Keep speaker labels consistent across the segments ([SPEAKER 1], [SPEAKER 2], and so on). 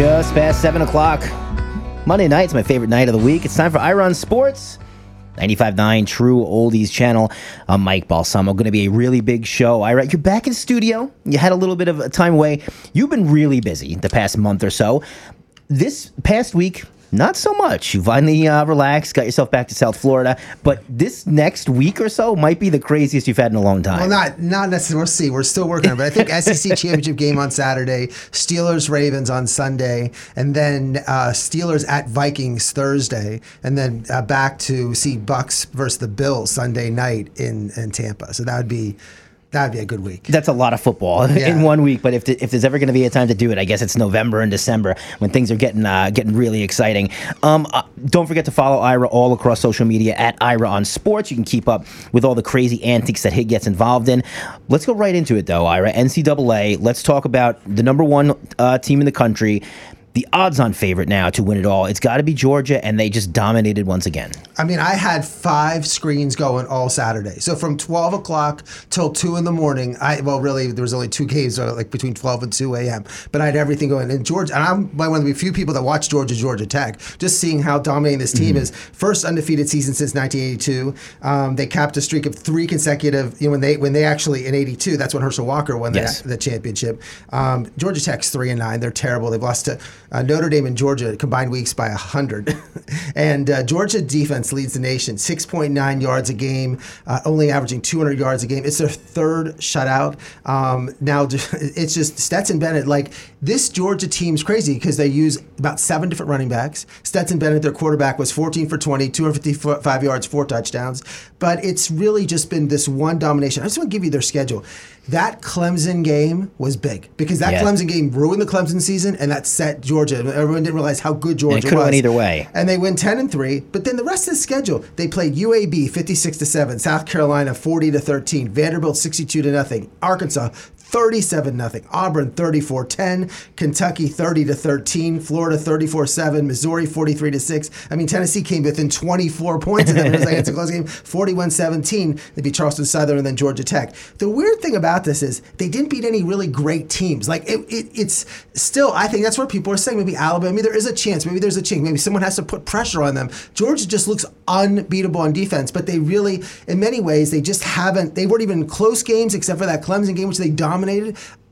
[SPEAKER 1] Just past 7 o'clock. Monday night's my favorite night of the week. It's time for Ira on Sports. 95.9 True Oldies channel. I'm Mike Balsamo. Going to be a really big show. Ira, you're back in studio. You had a little bit of time away. You've been really busy the past month or so. This past week, not so much. You finally uh, relaxed, got yourself back to South Florida. But this next week or so might be the craziest you've had in a long time.
[SPEAKER 2] Well, not not necessarily. We'll see. We're still working on it. But I think SEC championship game on Saturday, Steelers Ravens on Sunday, and then uh, Steelers at Vikings Thursday, and then uh, back to see Bucs versus the Bills Sunday night in in Tampa. So that would be. That'd be a good week.
[SPEAKER 1] That's a lot of football
[SPEAKER 2] Yeah.
[SPEAKER 1] in one week. But if, the, if there's ever going to be a time to do it, I guess it's November and December when things are getting uh, getting really exciting. Um, uh, don't forget to follow Ira all across social media at Ira on Sports. You can keep up with all the crazy antics that he gets involved in. Let's go right into it, though, Ira. NCAA. Let's talk about the number one uh, team in the country. The odds-on favorite now to win it all. It's got to be Georgia, and they just dominated once again.
[SPEAKER 2] I mean, I had five screens going all Saturday. So from 12 o'clock till 2 in the morning, I well, really, there was only two games, uh, like between 12 and 2 a.m. But I had everything going. And Georgia, and I'm one of the few people that watch Georgia, Georgia Tech, just seeing how dominating this team is. First undefeated season since 1982. Um, they capped a streak of three consecutive. You know, when they when they actually in '82, that's when Herschel Walker won
[SPEAKER 1] Yes.
[SPEAKER 2] the, the championship. Um, Georgia Tech's three and nine. They're terrible. They've lost to uh, Notre Dame and Georgia combined weeks by hundred. and uh, Georgia defense leads the nation, six point nine yards a game, uh, only averaging two hundred yards a game. It's their third shutout. Um, now it's just Stetson Bennett. Like this Georgia team's crazy because they use about seven different running backs. Stetson Bennett, their quarterback, was 14 for 20, 255 yards, four touchdowns. But it's really just been this one domination. I just want to give you their schedule. That Clemson game was big because that
[SPEAKER 1] Yeah.
[SPEAKER 2] Clemson game ruined the Clemson season and that set Georgia. Everyone didn't realize how good Georgia
[SPEAKER 1] could've
[SPEAKER 2] was.
[SPEAKER 1] went either way.
[SPEAKER 2] And they win 10 and 3, but then the rest of the schedule, they played UAB 56 to 7, South Carolina 40 to 13, Vanderbilt 62 to nothing, Arkansas 37 nothing, Auburn 34 10, Kentucky 30 to 13, Florida 34 7, Missouri 43 to 6. I mean, Tennessee came within 24 points of them. It was like it's a close game. 41 17. They beat Charleston Southern and then Georgia Tech. The weird thing about this is they didn't beat any really great teams. Like it, it, it's still, I think that's where people are saying maybe Alabama, maybe there is a chance, maybe there's a chance, maybe someone has to put pressure on them. Georgia just looks unbeatable on defense, but they really, in many ways, they just haven't, they weren't even close games except for that Clemson game, which they dominated.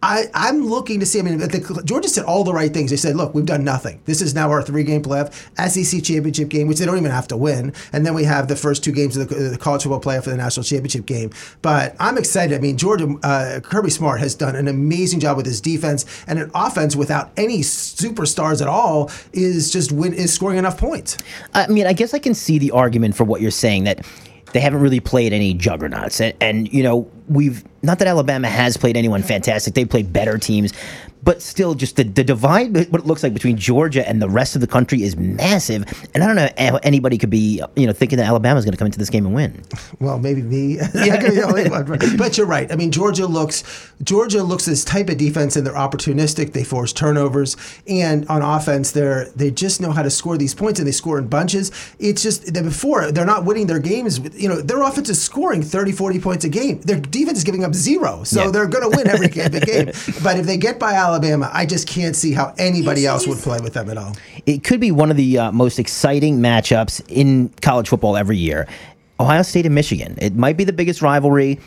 [SPEAKER 2] I, I'm looking to see. I mean, the, Georgia said all the right things. They said, "Look, we've done nothing. This is now our three-game playoff SEC championship game, which they don't even have to win, and then we have the first two games of the, the college football playoff for the national championship game." But I'm excited. I mean, Georgia uh, Kirby Smart has done an amazing job with his defense and an offense without any superstars at all is just win is scoring enough points.
[SPEAKER 1] I mean, I guess I can see the argument for what you're saying that they haven't really played any juggernauts, and, and you know we've not that Alabama has played anyone fantastic. They played better teams, but still, just the, the divide what it looks like between Georgia and the rest of the country is massive. And I don't know how anybody could be you know thinking that Alabama's going to come into this game and win.
[SPEAKER 2] Well, maybe me. but you're right. I mean, Georgia looks Georgia looks this type of defense, and they're opportunistic. They force turnovers, and on offense, they're they just know how to score these points, and they score in bunches. It's just that before they're not winning their games. You know, their offense is scoring 30, 40 points a game. Their defense is giving up zero, so
[SPEAKER 1] Yeah.
[SPEAKER 2] they're going to win every game. game. But if they get by Alabama, I just can't see how anybody else would play with them at all.
[SPEAKER 1] It could be one of the uh, most exciting matchups in college football every year. Ohio State and Michigan. It might be the biggest rivalry.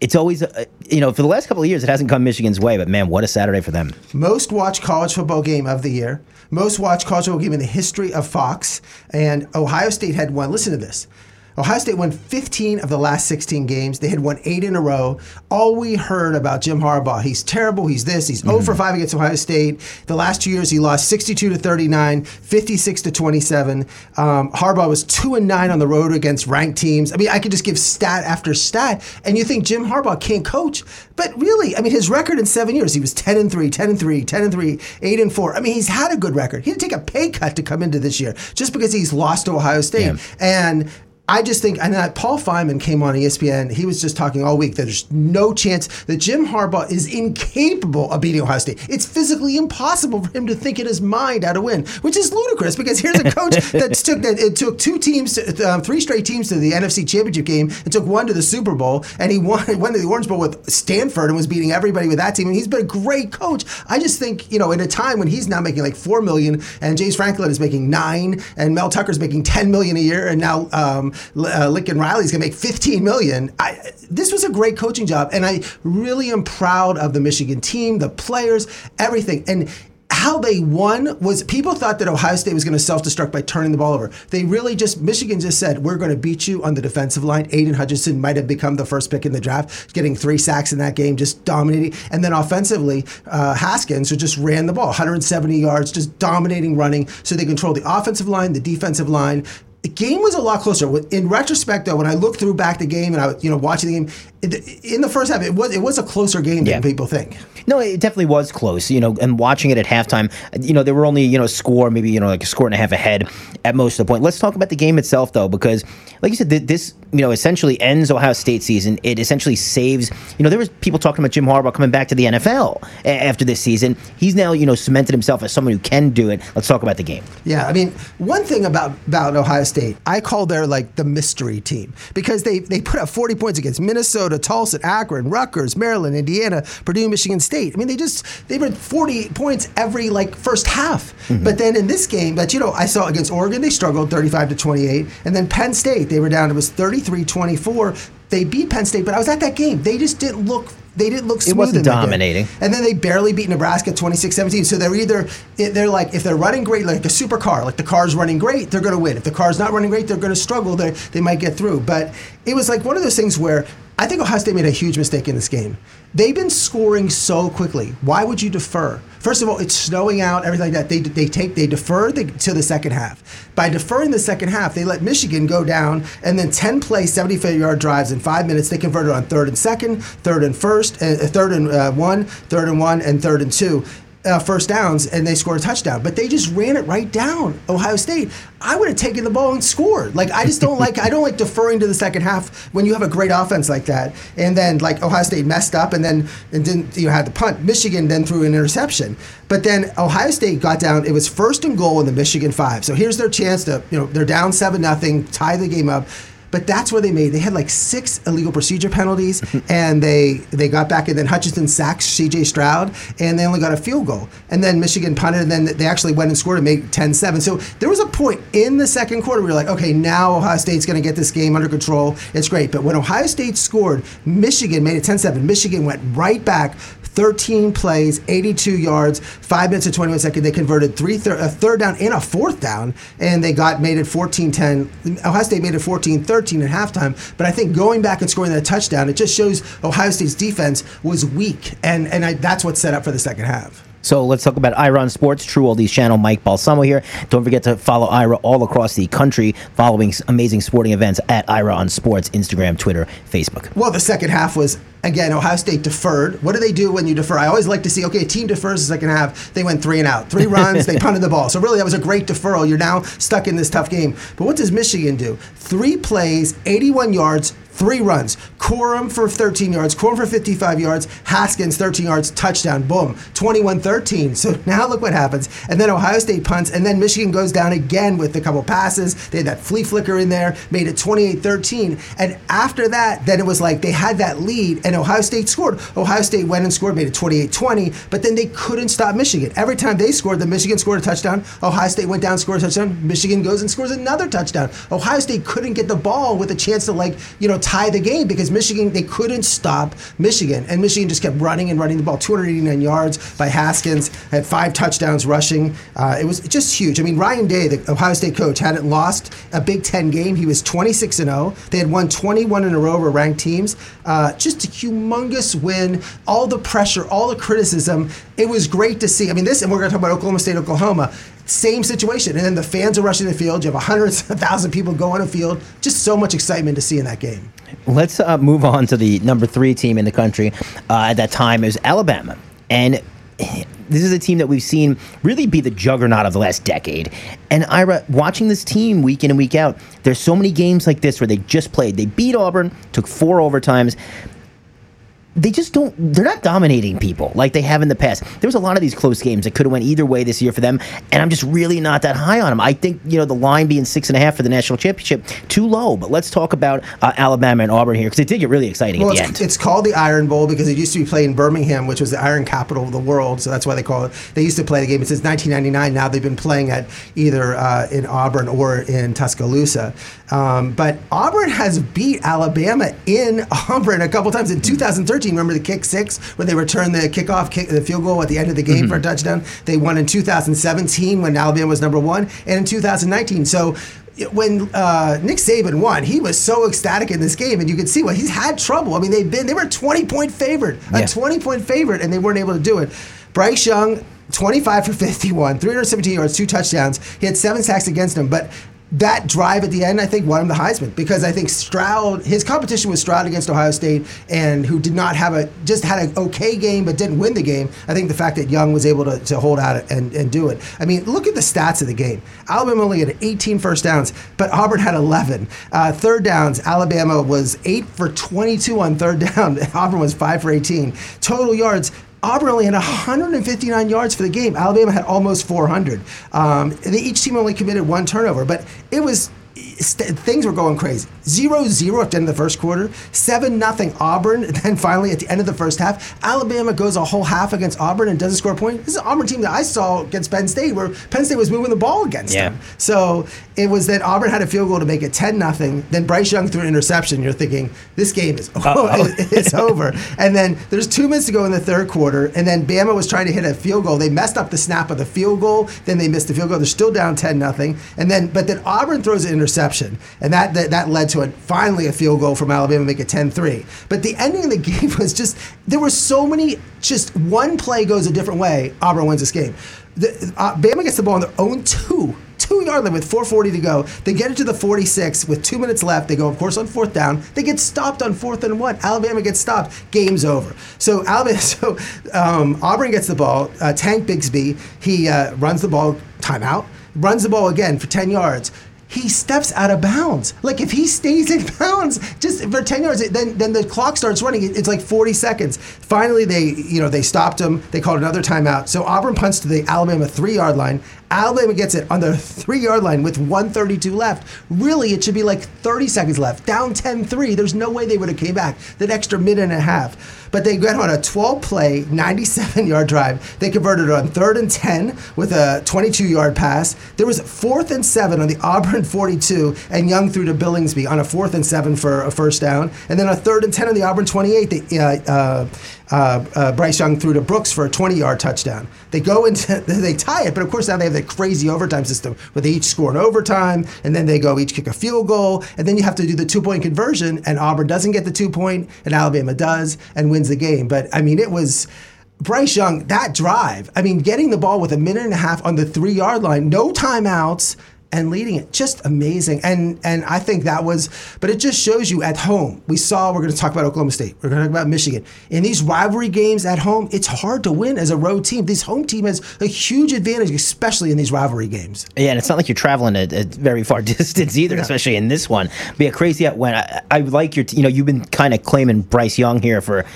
[SPEAKER 1] It's always, uh, you know, for the last couple of years, it hasn't come Michigan's way, but man, what a Saturday for them.
[SPEAKER 2] most watched college football game of the year, most watched college football game in the history of Fox, and Ohio State had won. Listen to this. Ohio State won 15 of the last 16 games. They had won eight in a row. All we heard about Jim Harbaugh, he's terrible. He's this. He's 0 for 5 against Ohio State. The last two years, he lost 62 to 39, 56 to 27. Um, Harbaugh was 2 and 9 on the road against ranked teams. I mean, I could just give stat after stat, and you think Jim Harbaugh can't coach. But really, I mean, his record in seven years, he was 10 and 3, 10 and 3, 10 and 3, 8 and 4. I mean, he's had a good record. He didn't take a pay cut to come into this year just because he's lost to Ohio State.
[SPEAKER 1] Yeah.
[SPEAKER 2] And I just think, and uh, Paul Finebaum came on ESPN. He was just talking all week that there's no chance that Jim Harbaugh is incapable of beating Ohio State. It's physically impossible for him to think in his mind how to win, which is ludicrous because here's a coach that took that it took two teams, to, um, three straight teams to the NFC Championship game, and took one to the Super Bowl, and he won went to the Orange Bowl with Stanford and was beating everybody with that team. And he's been a great coach. I just think you know, in a time when he's now making like four million, and James Franklin is making nine, and Mel Tucker's making ten million a year, and now. Um, uh, Lincoln Riley's going to make 15 million. I, this was a great coaching job, and I really am proud of the Michigan team, the players, everything. And how they won was people thought that Ohio State was going to self-destruct by turning the ball over. They really just Michigan just said we're going to beat you on the defensive line. Aidan Hutchinson might have become the first pick in the draft, getting three sacks in that game, just dominating. And then offensively, uh, Haskins who just ran the ball, 170 yards, just dominating running. So they control the offensive line, the defensive line. The game was a lot closer. In retrospect, though, when I look through back the game and I you know, watching the game, in the first half, it was it was a closer game yeah. than people think.
[SPEAKER 1] No, it definitely was close. You know, and watching it at halftime, you know, there were only you know score maybe you know like a score and a half ahead at most of the point. Let's talk about the game itself, though, because like you said, this you know essentially ends Ohio State season. It essentially saves. You know, there was people talking about Jim Harbaugh coming back to the NFL after this season. He's now you know cemented himself as someone who can do it. Let's talk about the game.
[SPEAKER 2] Yeah, I mean, one thing about about Ohio State. I call their like the mystery team because they they put up 40 points against Minnesota, Tulsa, Akron, Rutgers, Maryland, Indiana, Purdue, Michigan State. I mean, they just they were 40 points every like first half. Mm-hmm. But then in this game, but you know, I saw against Oregon they struggled 35 to 28, and then Penn State they were down. It was 33-24. They beat Penn State, but I was at that game. They just didn't look they didn't look smooth.
[SPEAKER 1] It wasn't dominating.
[SPEAKER 2] And then they barely beat Nebraska 26-17. So they're either they're like if they're running great like a supercar, like the car's running great, they're going to win. If the car's not running great, they're going to struggle. They they might get through. But it was like one of those things where I think Ohio State made a huge mistake in this game. They've been scoring so quickly. Why would you defer? First of all, it's snowing out, everything like that. They, they take they defer the, to the second half. By deferring the second half, they let Michigan go down, and then 10 play, 75 yard drives in five minutes. They converted on third and second, third and first, uh, third and uh, one, third and one, and third and two uh, first downs and they scored a touchdown. But they just ran it right down Ohio State. I would have taken the ball and scored. Like I just don't like I don't like deferring to the second half when you have a great offense like that. And then like Ohio State messed up and then and didn't you know, had the punt. Michigan then threw an interception. But then Ohio State got down. It was first and goal in the Michigan five. So here's their chance to you know they're down seven nothing, tie the game up. But that's where they made. They had like six illegal procedure penalties, and they they got back. And then Hutchinson sacked C.J. Stroud, and they only got a field goal. And then Michigan punted, and then they actually went and scored and made 10-7. So there was a point in the second quarter where you're like, okay, now Ohio State's going to get this game under control. It's great. But when Ohio State scored, Michigan made it 10-7. Michigan went right back, 13 plays, 82 yards, five minutes and 21 seconds. They converted three thir- a third down and a fourth down, and they got made it 14-10. Ohio State made it 14-13 at halftime. But I think going back and scoring that touchdown, it just shows Ohio State's defense was weak, and and I, that's what set up for the second half.
[SPEAKER 1] So let's talk about Ira on Sports, True Oldies channel. Mike Balsamo here. Don't forget to follow Ira all across the country, following amazing sporting events at Ira on Sports, Instagram, Twitter, Facebook.
[SPEAKER 2] Well, the second half was again, Ohio State deferred. What do they do when you defer? I always like to see, okay, a team defers the second half. They went three and out. Three runs, they punted the ball. So really, that was a great deferral. You're now stuck in this tough game. But what does Michigan do? Three plays, 81 yards, three runs. Corum for 13 yards, Corum for 55 yards, Haskins 13 yards, touchdown, boom, 21 13. So now look what happens. And then Ohio State punts, and then Michigan goes down again with a couple passes. They had that flea flicker in there, made it 28 13. And after that, then it was like they had that lead, and Ohio State scored. Ohio State went and scored, made it 28 20, but then they couldn't stop Michigan. Every time they scored, the Michigan scored a touchdown. Ohio State went down, scored a touchdown. Michigan goes and scores another touchdown. Ohio State couldn't get the ball with a chance to, like, you know, tie the game because Michigan, they couldn't stop Michigan. And Michigan just kept running and running the ball. 289 yards by Haskins, had five touchdowns rushing. Uh, it was just huge. I mean, Ryan Day, the Ohio State coach, hadn't lost a Big Ten game. He was 26 and 0. They had won 21 in a row over ranked teams. Uh, just a humongous win. All the pressure, all the criticism. It was great to see. I mean, this, and we're going to talk about Oklahoma State, Oklahoma. Same situation. And then the fans are rushing the field. You have hundreds of thousand people go on the field. Just so much excitement to see in that game.
[SPEAKER 1] Let's uh, move on to the number three team in the country. Uh, at that time, is Alabama. And this is a team that we've seen really be the juggernaut of the last decade. And Ira, watching this team week in and week out, there's so many games like this where they just played. They beat Auburn, took four overtimes they just don't they're not dominating people like they have in the past there was a lot of these close games that could have went either way this year for them and i'm just really not that high on them i think you know the line being six and a half for the national championship too low but let's talk about uh, alabama and auburn here because it did get really exciting
[SPEAKER 2] well,
[SPEAKER 1] at the
[SPEAKER 2] it's,
[SPEAKER 1] end
[SPEAKER 2] it's called the Iron Bowl because it used to be played in Birmingham, which was the iron capital of the world. So that's why they call it. They used to play the game since 1999. Now they've been playing at either uh, in Auburn or in Tuscaloosa. Um, but Auburn has beat Alabama in Auburn a couple times in 2013. Remember the kick six where they returned the kickoff, kick, the field goal at the end of the game for a touchdown. They won in 2017 when Alabama was number one, and in 2019. So when uh, Nick Saban won, he was so ecstatic in this game, and you could see well he's had trouble. I mean, they've been they were a 20 point favorite, a
[SPEAKER 1] Yeah.
[SPEAKER 2] 20 point favorite, and they weren't able to do it. Bryce Young, 25 for 51, 317 yards, two touchdowns. He had seven sacks against him, but. That drive at the end, I think, won him the Heisman because I think Stroud, his competition was Stroud against Ohio State, and who did not have a just had an okay game but didn't win the game. I think the fact that Young was able to, to hold out and, and do it. I mean, look at the stats of the game. Alabama only had 18 first downs, but Auburn had 11. Uh, third downs, Alabama was 8 for 22 on third down. Auburn was 5 for 18. Total yards, Auburn only had 159 yards for the game. Alabama had almost 400. Um, they, each team only committed one turnover, but it was st- things were going crazy. 0-0 at the end of the first quarter, 7 nothing Auburn. Then finally at the end of the first half, Alabama goes a whole half against Auburn and doesn't score a point. This is an Auburn team that I saw against Penn State where Penn State was moving the ball against
[SPEAKER 1] Yeah.
[SPEAKER 2] them. So it was that Auburn had a field goal to make it 10 nothing. Then Bryce Young threw an interception. You're thinking, this game is it's over. And then there's two minutes to go in the third quarter. And then Bama was trying to hit a field goal. They messed up the snap of the field goal. Then they missed the field goal. They're still down 10 nothing. And then, but then Auburn throws an interception. And that, that, that led to a, finally a field goal from Alabama make it 10 3. But the ending of the game was just, there were so many, just one play goes a different way. Auburn wins this game. The, uh, Bama gets the ball on their own two two yard line with 440 to go. They get it to the 46 with two minutes left. They go, of course, on fourth down. They get stopped on fourth and one. Alabama gets stopped. Game's over. So Alabama, so um, Auburn gets the ball. Uh, Tank Bigsby, he uh, runs the ball, timeout, runs the ball again for 10 yards. He steps out of bounds. Like if he stays in bounds just for 10 yards, then then the clock starts running. It's like 40 seconds. Finally, they you know they stopped him. They called another timeout. So Auburn punts to the Alabama three yard line. Alabama gets it on the three yard line with 132 left. Really, it should be like 30 seconds left. Down 10 3. There's no way they would have came back. That extra minute and a half. But they got on a 12 play, 97 yard drive. They converted on third and 10 with a 22 yard pass. There was fourth and seven on the Auburn 42, and Young threw to Billingsby on a fourth and seven for a first down. And then a third and 10 on the Auburn 28, they, uh, uh, uh, uh, Bryce Young threw to Brooks for a 20 yard touchdown. They go into, they tie it, but of course now they have that crazy overtime system where they each score an overtime, and then they go each kick a field goal, and then you have to do the two point conversion, and Auburn doesn't get the two point, and Alabama does, and wins the game. But I mean, it was. Bryce Young, that drive, I mean, getting the ball with a minute and a half on the three yard line, no timeouts, and leading it, just amazing. And and I think that was, but it just shows you at home. We saw, we're going to talk about Oklahoma State, we're going to talk about Michigan. In these rivalry games at home, it's hard to win as a road team. This home team has a huge advantage, especially in these rivalry games.
[SPEAKER 1] Yeah, and it's not like you're traveling a, a very far distance either, especially in this one. But yeah, crazy out when I, I like your, t- you know, you've been kind of claiming Bryce Young here for,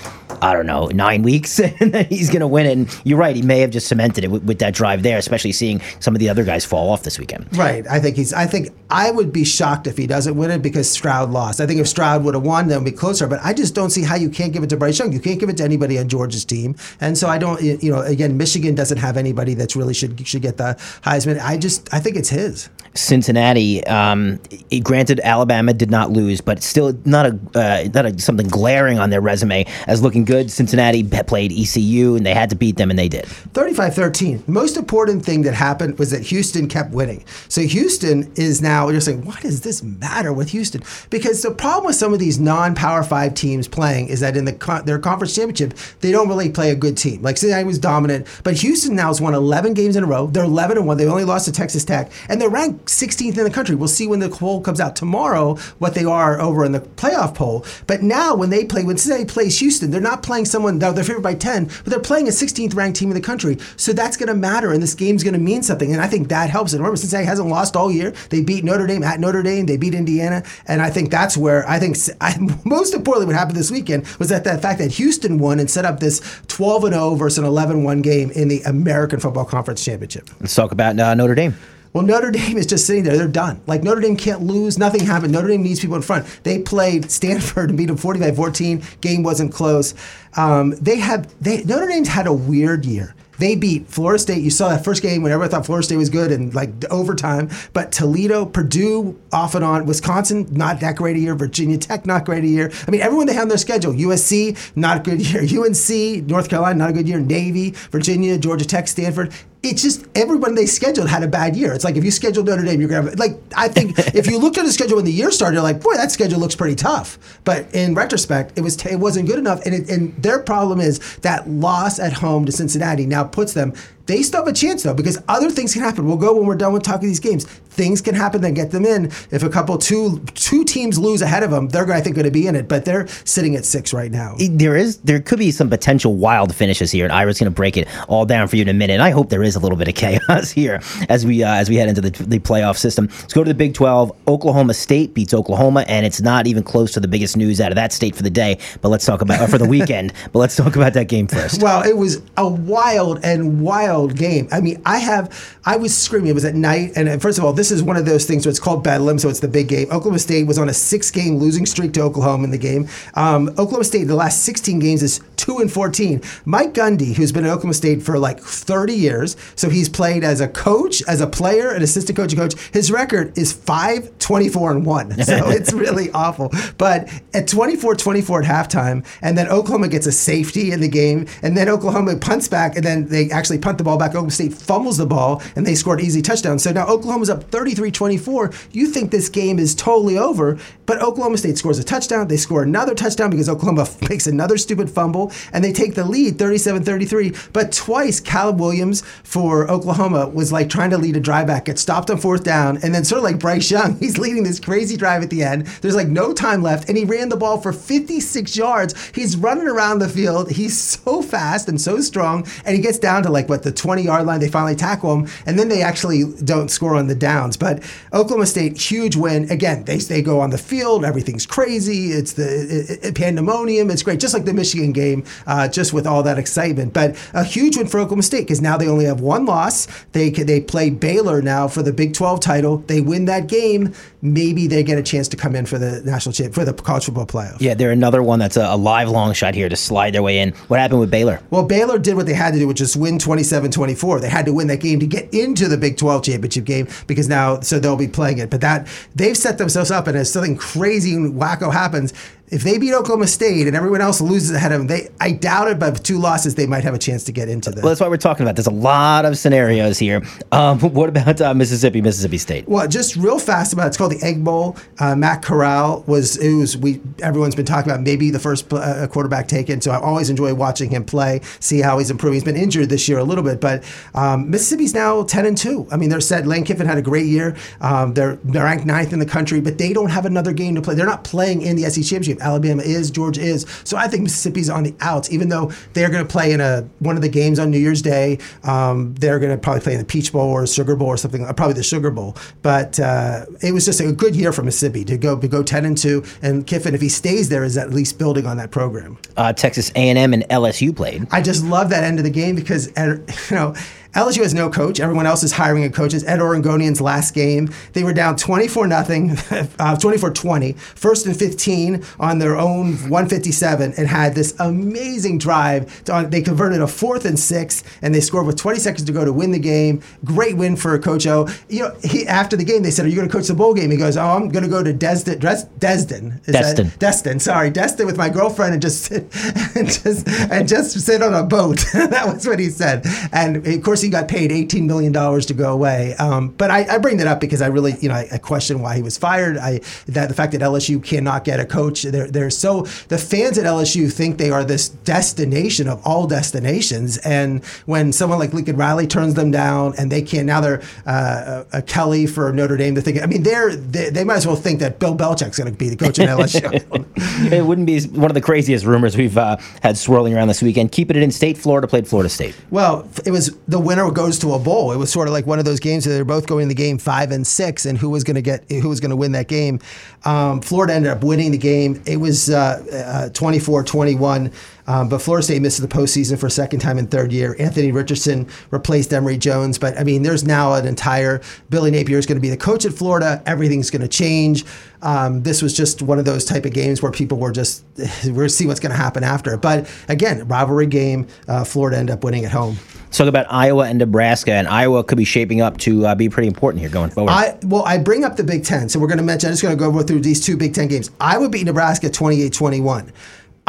[SPEAKER 1] I don't know, nine weeks, and then he's going to win it. And you're right, he may have just cemented it with, with that drive there, especially seeing some of the other guys fall off this weekend.
[SPEAKER 2] Right. I think he's. I think I would be shocked if he doesn't win it because Stroud lost. I think if Stroud would have won, then it'd be closer. But I just don't see how you can't give it to Bryce Young. You can't give it to anybody on Georgia's team. And so I don't. You know, again, Michigan doesn't have anybody that's really should should get the Heisman. I just. I think it's his.
[SPEAKER 1] Cincinnati, um, granted, Alabama did not lose, but still not a uh, not a, something glaring on their resume as looking good. Cincinnati played ECU and they had to beat them, and they did.
[SPEAKER 2] 35-13. Most important thing that happened was that Houston kept winning. So Houston is now you're saying, why does this matter with Houston? Because the problem with some of these non-power five teams playing is that in the con- their conference championship, they don't really play a good team. Like Cincinnati was dominant, but Houston now has won 11 games in a row. They're 11 and one. They only lost to Texas Tech, and they're ranked 16th in the country. We'll see when the poll comes out tomorrow what they are over in the playoff poll. But now when they play, when Cincinnati plays Houston, they're not playing someone they're favored by 10, but they're playing a 16th ranked team in the country. So that's going to matter, and this game's going to mean something. And I think that helps. And remember, Cincinnati hasn't lost all year. They beat Notre Dame at Notre Dame. They beat Indiana, and I think that's where I think I, most importantly what happened this weekend was that the fact that Houston won and set up this 12 and 0 versus an 11 1 game in the American Football Conference Championship.
[SPEAKER 1] Let's talk about uh, Notre Dame.
[SPEAKER 2] Well, Notre Dame is just sitting there. They're done. Like, Notre Dame can't lose. Nothing happened. Notre Dame needs people in front. They played Stanford and beat them 45 14. Game wasn't close. Um, they have, they, Notre Dame's had a weird year. They beat Florida State. You saw that first game when everyone thought Florida State was good and like overtime. But Toledo, Purdue, off and on. Wisconsin, not that great a year. Virginia Tech, not great a year. I mean, everyone they have on their schedule. USC, not a good year. UNC, North Carolina, not a good year. Navy, Virginia, Georgia Tech, Stanford it's just everyone they scheduled had a bad year. It's like if you scheduled Notre Dame, you're gonna have like I think if you looked at the schedule when the year started, you're like, boy, that schedule looks pretty tough. But in retrospect, it was t- it wasn't good enough. And it, and their problem is that loss at home to Cincinnati now puts them they still have a chance though, because other things can happen. We'll go when we're done with talking these games. Things can happen that get them in. If a couple two two teams lose ahead of them, they're going I think going to be in it. But they're sitting at six right now.
[SPEAKER 1] There is there could be some potential wild finishes here, and Ira's going to break it all down for you in a minute. And I hope there is a little bit of chaos here as we uh, as we head into the, the playoff system. Let's go to the Big Twelve. Oklahoma State beats Oklahoma, and it's not even close to the biggest news out of that state for the day. But let's talk about for the weekend. But let's talk about that game first.
[SPEAKER 2] Well, it was a wild and wild game. I mean, I have, I was screaming. It was at night. And first of all, this is one of those things where it's called Bedlam, so it's the big game. Oklahoma State was on a six game losing streak to Oklahoma in the game. Um, Oklahoma State, the last 16 games, is 2 and 14. Mike Gundy, who's been at Oklahoma State for like 30 years, so he's played as a coach, as a player, an assistant coach, coach. His record is 5 24 and 1. So it's really awful. But at 24 24 at halftime, and then Oklahoma gets a safety in the game, and then Oklahoma punts back, and then they actually punt the ball back. Oklahoma State fumbles the ball, and they scored easy touchdown. So now Oklahoma's up 33 24. You think this game is totally over, but Oklahoma State scores a touchdown. They score another touchdown because Oklahoma makes another stupid fumble, and they take the lead 37 33. But twice, Caleb Williams for Oklahoma was like trying to lead a drive back, gets stopped on fourth down, and then sort of like Bryce Young, he's leading this crazy drive at the end. There's like no time left, and he ran the ball for 56 yards. He's running around the field. He's so fast and so strong, and he gets down to like what the 20 yard line. They finally tackle him, and then they actually don't score on the downs. But Oklahoma State, huge win. Again, they, they go on the field, everything's crazy. It's the it, it, pandemonium. It's great, just like the Michigan game, uh, just with all that excitement. But a huge win for Oklahoma State because now they only have one loss. They they play Baylor now for the Big 12 title. They win that game. Maybe they get a chance to come in for the national champ for the college football playoff.
[SPEAKER 1] Yeah, they're another one that's a, a live long shot here to slide their way in. What happened with Baylor?
[SPEAKER 2] Well, Baylor did what they had to do, which is win 27-24. They had to win that game to get into the Big 12 championship game because now so they'll be playing it. But that they've set themselves up, and as something crazy and wacko happens, if they beat Oklahoma State and everyone else loses ahead of them, they I doubt it, but with two losses they might have a chance to get into the.
[SPEAKER 1] Well, that's why we're talking about. There's a lot of scenarios here. Um, what about uh, Mississippi, Mississippi State?
[SPEAKER 2] Well, just real fast about it. it's called the Egg Bowl. Uh, Matt Corral was it was we everyone's been talking about maybe the first uh, quarterback taken. So I always enjoy watching him play, see how he's improving. He's been injured this year a little bit, but um, Mississippi's now ten and two. I mean, they're set. Lane Kiffin had a great year. Um, they're they're ranked ninth in the country, but they don't have another game to play. They're not playing in the SEC championship. Alabama is. Georgia is. So I think Mississippi's on the outs, even though they're going to play in a one of the games on New Year's Day. Um, they're going to probably play in the Peach Bowl or Sugar Bowl or something, uh, probably the Sugar Bowl. But uh, it was just a good year for Mississippi to go to go ten and two. And Kiffin, if he stays there, is at least building on that program.
[SPEAKER 1] Uh, Texas A&M and LSU played.
[SPEAKER 2] I just love that end of the game because you know. LSU has no coach. Everyone else is hiring a coach. It's Ed Orgeron's last game. They were down 24 nothing, uh, 24 20, first and 15 on their own 157, and had this amazing drive. To, they converted a fourth and six, and they scored with 20 seconds to go to win the game. Great win for a Coach O. You know, he, after the game, they said, "Are you going to coach the bowl game?" He goes, "Oh, I'm going to go to Destin, Dres, Destin,
[SPEAKER 1] Destin,
[SPEAKER 2] that, Destin. Sorry, Destin with my girlfriend, and just sit, and just and just sit on a boat." that was what he said. And of course course, he got paid $18 million to go away. Um, but I, I, bring that up because I really, you know, I, I, question why he was fired. I that the fact that LSU cannot get a coach. They're, they're so the fans at LSU think they are this destination of all destinations, and when someone like Lincoln Riley turns them down, and they can't now they're uh, a Kelly for Notre Dame. They're thinking. I mean, they're they, they might as well think that Bill Belichick's going to be the coach at LSU.
[SPEAKER 1] it wouldn't be one of the craziest rumors we've uh, had swirling around this weekend. Keeping it in state, Florida played Florida State.
[SPEAKER 2] Well, it was the winner goes to a bowl. It was sort of like one of those games where they're both going to the game five and six, and who was going to get who was going to win that game. Um, Florida ended up winning the game. It was uh, uh, 24-21. Um, but Florida State misses the postseason for a second time in third year. Anthony Richardson replaced Emory Jones. But I mean, there's now an entire Billy Napier is going to be the coach at Florida. Everything's going to change. Um, this was just one of those type of games where people were just we'll see what's going to happen after. But again, rivalry game. Uh, Florida end up winning at home.
[SPEAKER 1] Let's talk about Iowa and Nebraska, and Iowa could be shaping up to uh, be pretty important here going forward.
[SPEAKER 2] I, well, I bring up the Big Ten, so we're going to mention. I'm just going to go through these two Big Ten games. Iowa beat Nebraska 28-21.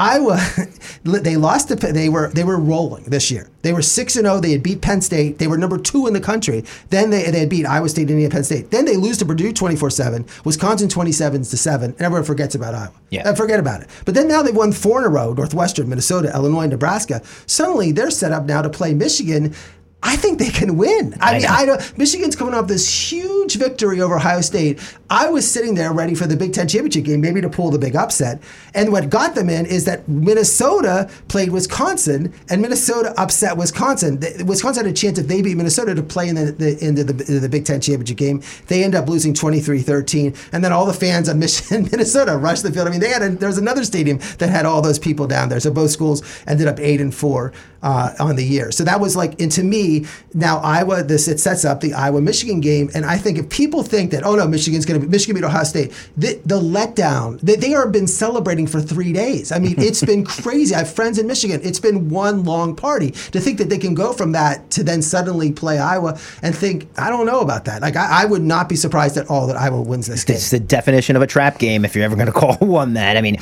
[SPEAKER 2] Iowa, they lost to they were they were rolling this year. They were six and zero. They had beat Penn State. They were number two in the country. Then they, they had beat Iowa State, Indiana, Penn State. Then they lose to Purdue twenty four seven. Wisconsin twenty seven to seven. And everyone forgets about Iowa.
[SPEAKER 1] Yeah,
[SPEAKER 2] uh, forget about it. But then now they've won four in a row: Northwestern, Minnesota, Illinois, Nebraska. Suddenly they're set up now to play Michigan I think they can win. I, I mean, know. I don't. Michigan's coming off this huge victory over Ohio State. I was sitting there ready for the Big Ten championship game, maybe to pull the big upset. And what got them in is that Minnesota played Wisconsin, and Minnesota upset Wisconsin. The, Wisconsin had a chance if they beat Minnesota to play in the, the into the, the Big Ten championship game. They end up losing 23-13, and then all the fans on Michigan, Minnesota rushed the field. I mean, they had a, there was another stadium that had all those people down there. So both schools ended up eight and four uh, on the year. So that was like, and to me, now Iowa, this it sets up the Iowa Michigan game, and I think if people think that, oh no, Michigan's going to be Michigan beat Ohio State, the, the letdown they, they are been celebrating for three days. I mean, it's been crazy. I have friends in Michigan. It's been one long party to think that they can go from that to then suddenly play Iowa and think, I don't know about that. Like I, I would not be surprised at all that Iowa wins this game.
[SPEAKER 1] It's the definition of a trap game if you're ever going to call one that. I mean,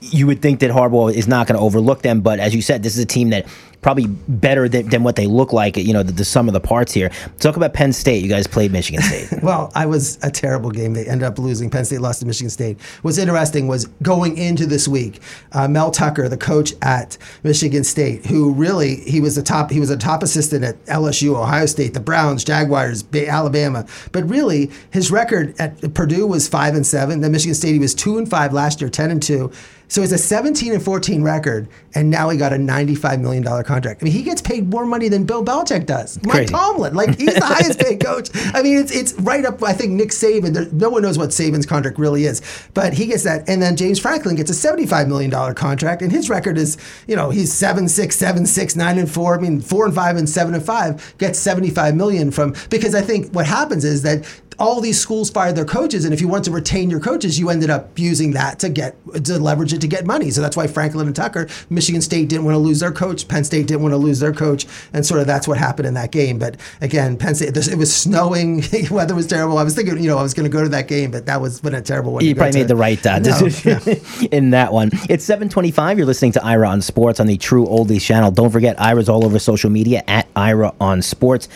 [SPEAKER 1] you would think that Harbaugh is not going to overlook them, but as you said, this is a team that probably better than, than what they look like. You know, the, the sum of the parts here. Talk about Penn State. You guys played Michigan State.
[SPEAKER 2] well, I was a terrible game. They ended up losing. Penn State lost to Michigan State. What's interesting was going into this week, uh, Mel Tucker, the coach at Michigan State, who really he was a top he was a top assistant at LSU, Ohio State, the Browns, Jaguars, Alabama. But really, his record at Purdue was five and seven. Then Michigan State he was two and five last year, ten and two. So it's a 17 and 14 record, and now he got a 95 million dollar contract. I mean, he gets paid more money than Bill Belichick does. Mike Tomlin, like he's the highest paid coach. I mean, it's it's right up. I think Nick Saban. There, no one knows what Saban's contract really is, but he gets that. And then James Franklin gets a 75 million dollar contract, and his record is, you know, he's seven six, seven six, nine and four. I mean, four and five and seven and five gets 75 million from because I think what happens is that all these schools fired their coaches, and if you want to retain your coaches, you ended up using that to get to leverage it to get money. So that's why Franklin and Tucker, Michigan State didn't want to lose their coach, Penn State didn't want to lose their coach, and sort of that's what happened in that game. But again, Penn State, it was snowing, weather was terrible. I was thinking, you know, I was going to go to that game, but that was been a terrible one.
[SPEAKER 1] You probably made the right uh, decision no, no. in that one. It's 7:25. You're listening to Ira on Sports on the True Oldies channel. Don't forget, Ira's all over social media at Ira on Sports.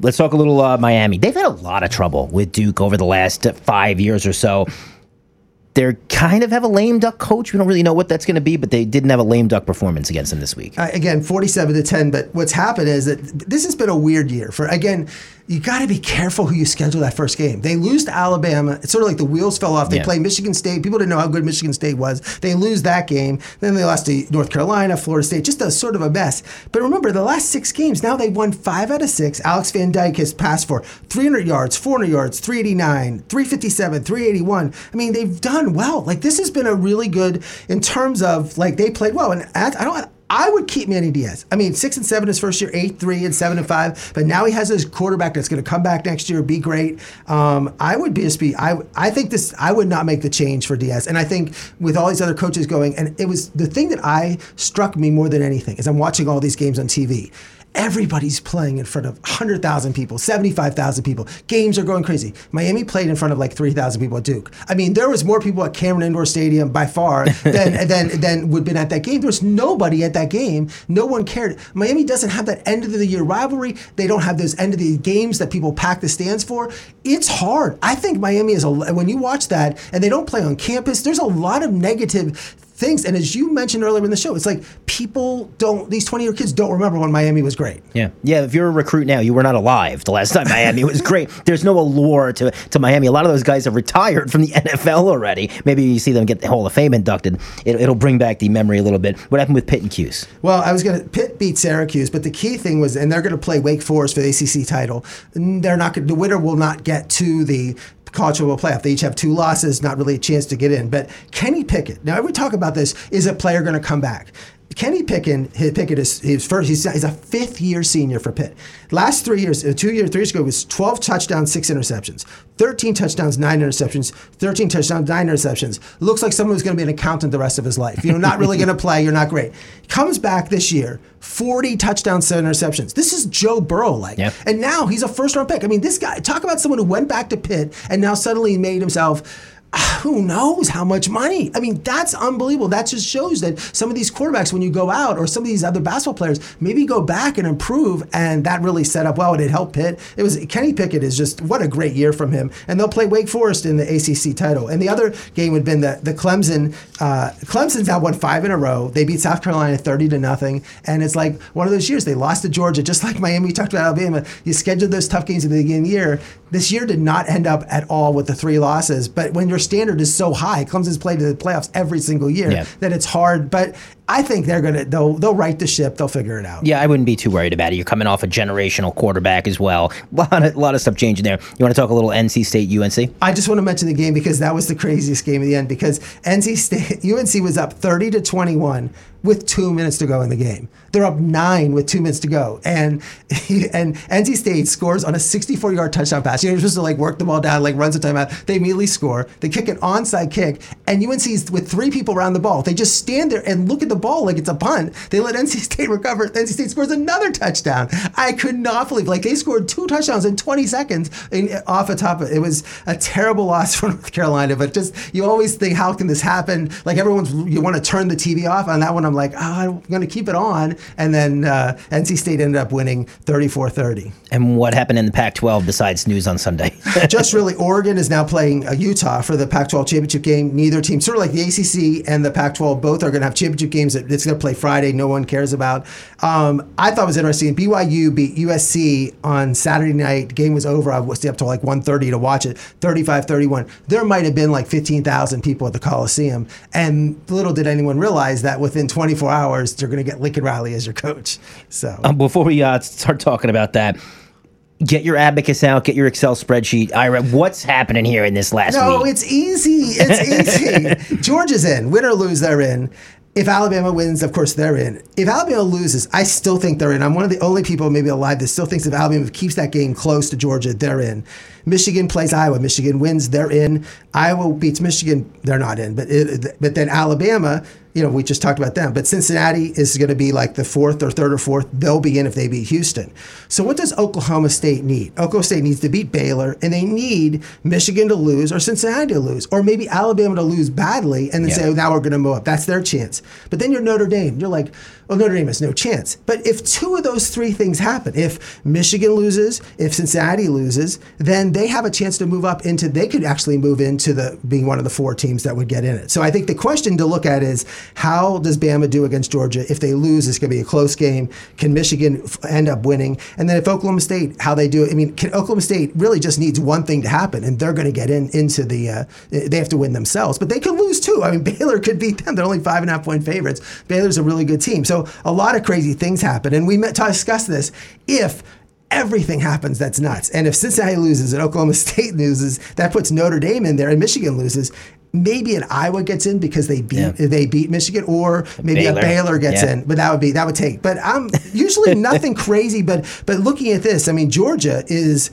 [SPEAKER 1] Let's talk a little uh, Miami. They've had a lot of trouble with Duke over the last five years or so they're kind of have a lame duck coach. We don't really know what that's going to be, but they didn't have a lame duck performance against them this week.
[SPEAKER 2] Uh, again, 47 to 10. But what's happened is that this has been a weird year for, again, you got to be careful who you schedule that first game. They lose to Alabama. It's sort of like the wheels fell off. They yeah. play Michigan State. People didn't know how good Michigan State was. They lose that game. Then they lost to North Carolina, Florida State. Just a sort of a mess. But remember, the last six games, now they've won five out of six. Alex Van Dyke has passed for 300 yards, 400 yards, 389, 357, 381. I mean, they've done well. Like, this has been a really good, in terms of, like, they played well. And I don't, I would keep Manny Diaz. I mean, six and seven his first year, eight three and seven and five. But now he has his quarterback that's going to come back next year, be great. Um, I would be I I think this. I would not make the change for Diaz. And I think with all these other coaches going, and it was the thing that I struck me more than anything is I'm watching all these games on TV everybody's playing in front of 100,000 people, 75,000 people. Games are going crazy. Miami played in front of like 3,000 people at Duke. I mean, there was more people at Cameron Indoor Stadium by far than than than would have been at that game. There was nobody at that game. No one cared. Miami doesn't have that end of the year rivalry. They don't have those end of the games that people pack the stands for. It's hard. I think Miami is a when you watch that and they don't play on campus. There's a lot of negative things. And as you mentioned earlier in the show, it's like people don't, these 20 year kids don't remember when Miami was great.
[SPEAKER 1] Yeah. Yeah. If you're a recruit now, you were not alive the last time Miami was great. There's no allure to, to Miami. A lot of those guys have retired from the NFL already. Maybe you see them get the Hall of Fame inducted. It, will bring back the memory a little bit. What happened with Pitt and Cuse?
[SPEAKER 2] Well, I was going to, Pitt beat Syracuse, but the key thing was, and they're going to play Wake Forest for the ACC title. They're not going the winner will not get to the college football playoff. They each have two losses, not really a chance to get in. But Kenny Pickett, now every talk about this, is a player going to come back? Kenny Pickett, Pickett is his first. He's, he's, a fifth year senior for Pitt. Last three years, uh, two years, three years ago, was 12 touchdowns, six interceptions, 13 touchdowns, nine interceptions, 13 touchdowns, nine interceptions. Looks like someone who's going to be an accountant the rest of his life. You know, not really going to play. You're not great. Comes back this year, 40 touchdowns, seven interceptions. This is Joe Burrow like, yep. and now he's a first round pick. I mean, this guy. Talk about someone who went back to Pitt and now suddenly made himself who knows how much money? I mean, that's unbelievable. That just shows that some of these quarterbacks, when you go out, or some of these other basketball players, maybe go back and improve, and that really set up well, and it helped Pitt. It was Kenny Pickett is just what a great year from him, and they'll play Wake Forest in the ACC title. And the other game would have been the the Clemson. Uh, Clemson's now won five in a row. They beat South Carolina thirty to nothing, and it's like one of those years they lost to Georgia, just like Miami. We talked about Alabama. You scheduled those tough games at the beginning of the year. This year did not end up at all with the three losses, but when your standard is so high. Clemson's played in the playoffs every single year yeah. that it's hard. But I think they're gonna they'll they'll right the ship. They'll figure it out.
[SPEAKER 1] Yeah, I wouldn't be too worried about it. You're coming off a generational quarterback as well. A lot of, a lot of stuff changing there. You want to talk a little NC State UNC?
[SPEAKER 2] I just want to mention the game because that was the craziest game of the end. Because NC State UNC was up 30 to 21 with two minutes to go in the game. They're up nine with two minutes to go, and and NC State scores on a 64-yard touchdown pass. You know, you're supposed to like work the ball down, like runs a timeout. They immediately score. They kick an onside kick, and UNC's with three people around the ball. They just stand there and look at the ball like it's a punt. They let NC State recover. NC State scores another touchdown. I could not believe like they scored two touchdowns in 20 seconds in, off the top of it. It was a terrible loss for North Carolina, but just you always think, how can this happen? Like everyone's you want to turn the TV off on that one. I'm I'm like, oh, I'm going to keep it on. And then uh, NC State ended up winning 34 30.
[SPEAKER 1] And what happened in the Pac 12 besides news on Sunday?
[SPEAKER 2] Just really, Oregon is now playing uh, Utah for the Pac 12 championship game. Neither team, sort of like the ACC and the Pac 12, both are going to have championship games that it's going to play Friday. No one cares about. Um, I thought it was interesting. BYU beat USC on Saturday night. Game was over. I was up till like 1.30 to watch it, 35 31. There might have been like 15,000 people at the Coliseum. And little did anyone realize that within 20 24 hours, you're going to get Lincoln Riley as your coach. So
[SPEAKER 1] um, before we uh, start talking about that, get your abacus out, get your Excel spreadsheet. Ira, what's happening here in this last
[SPEAKER 2] no,
[SPEAKER 1] week?
[SPEAKER 2] No, it's easy. It's easy. Georgia's in. Win or lose, they're in. If Alabama wins, of course they're in. If Alabama loses, I still think they're in. I'm one of the only people maybe alive that still thinks if Alabama keeps that game close to Georgia, they're in. Michigan plays Iowa. Michigan wins, they're in. Iowa beats Michigan, they're not in. But it, but then Alabama you know, we just talked about them. But Cincinnati is going to be like the fourth or third or fourth. They'll be in if they beat Houston. So what does Oklahoma State need? Oklahoma State needs to beat Baylor, and they need Michigan to lose or Cincinnati to lose, or maybe Alabama to lose badly, and then yeah. say, oh, now we're going to move up. That's their chance. But then you're Notre Dame. You're like, well, Notre Dame has no chance. But if two of those three things happen, if Michigan loses, if Cincinnati loses, then they have a chance to move up into. They could actually move into the being one of the four teams that would get in it. So I think the question to look at is how does Bama do against Georgia? If they lose, it's going to be a close game. Can Michigan end up winning? And then if Oklahoma State, how they do it? I mean, can, Oklahoma State really just needs one thing to happen, and they're going to get in into the. Uh, they have to win themselves, but they could lose too. I mean, Baylor could beat them. They're only five and a half point favorites. Baylor's a really good team. So so a lot of crazy things happen. And we met, discussed this. If everything happens that's nuts. And if Cincinnati loses and Oklahoma State loses, that puts Notre Dame in there and Michigan loses. Maybe an Iowa gets in because they beat yeah. they beat Michigan, or maybe Baylor. a Baylor gets yeah. in. But that would be that would take. But I'm usually nothing crazy. But but looking at this, I mean Georgia is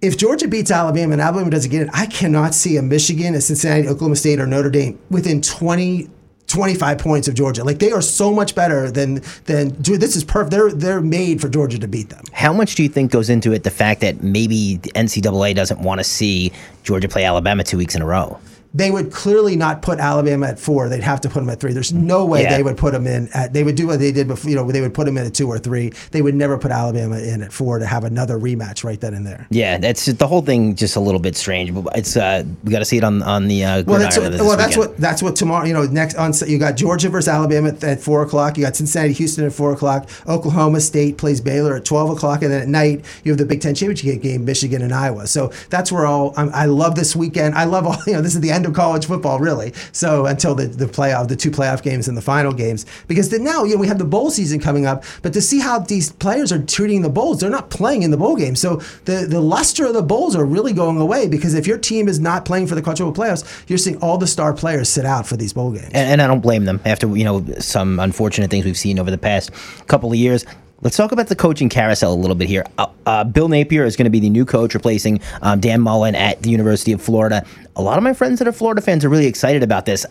[SPEAKER 2] if Georgia beats Alabama and Alabama doesn't get it, I cannot see a Michigan, a Cincinnati, Oklahoma State, or Notre Dame within 20 25 points of Georgia. Like they are so much better than than dude, this is perfect. They're they're made for Georgia to beat them.
[SPEAKER 1] How much do you think goes into it? The fact that maybe the NCAA doesn't want to see Georgia play Alabama two weeks in a row.
[SPEAKER 2] They would clearly not put Alabama at four. They'd have to put them at three. There's no way
[SPEAKER 1] Yeah.
[SPEAKER 2] they would put them in at. They would do what they did before. You know, they would put them in at two or three. They would never put Alabama in at four to have another rematch right then and there.
[SPEAKER 1] Yeah, that's the whole thing. Just a little bit strange, but it's uh, we got to see it on on the uh,
[SPEAKER 2] Well, that's what,
[SPEAKER 1] this
[SPEAKER 2] well, that's what that's what tomorrow. You know, next on you got Georgia versus Alabama at, at four o'clock. You got Cincinnati, Houston at four o'clock. Oklahoma State plays Baylor at twelve o'clock, and then at night you have the Big Ten championship game, Michigan and Iowa. So that's where all I'm, I love this weekend. I love all you know. This is the end of college football, really. So until the the playoff, the two playoff games and the final games, because then now you know we have the bowl season coming up. But to see how these players are treating the bowls, they're not playing in the bowl game. So the the luster of the bowls are really going away because if your team is not playing for the college football playoffs, you're seeing all the star players sit out for these bowl games.
[SPEAKER 1] and, and I don't blame them after you know some unfortunate things we've seen over the past couple of years. Let's talk about the coaching carousel a little bit here. Uh, uh, Bill Napier is going to be the new coach, replacing um, Dan Mullen at the University of Florida. A lot of my friends that are Florida fans are really excited about this.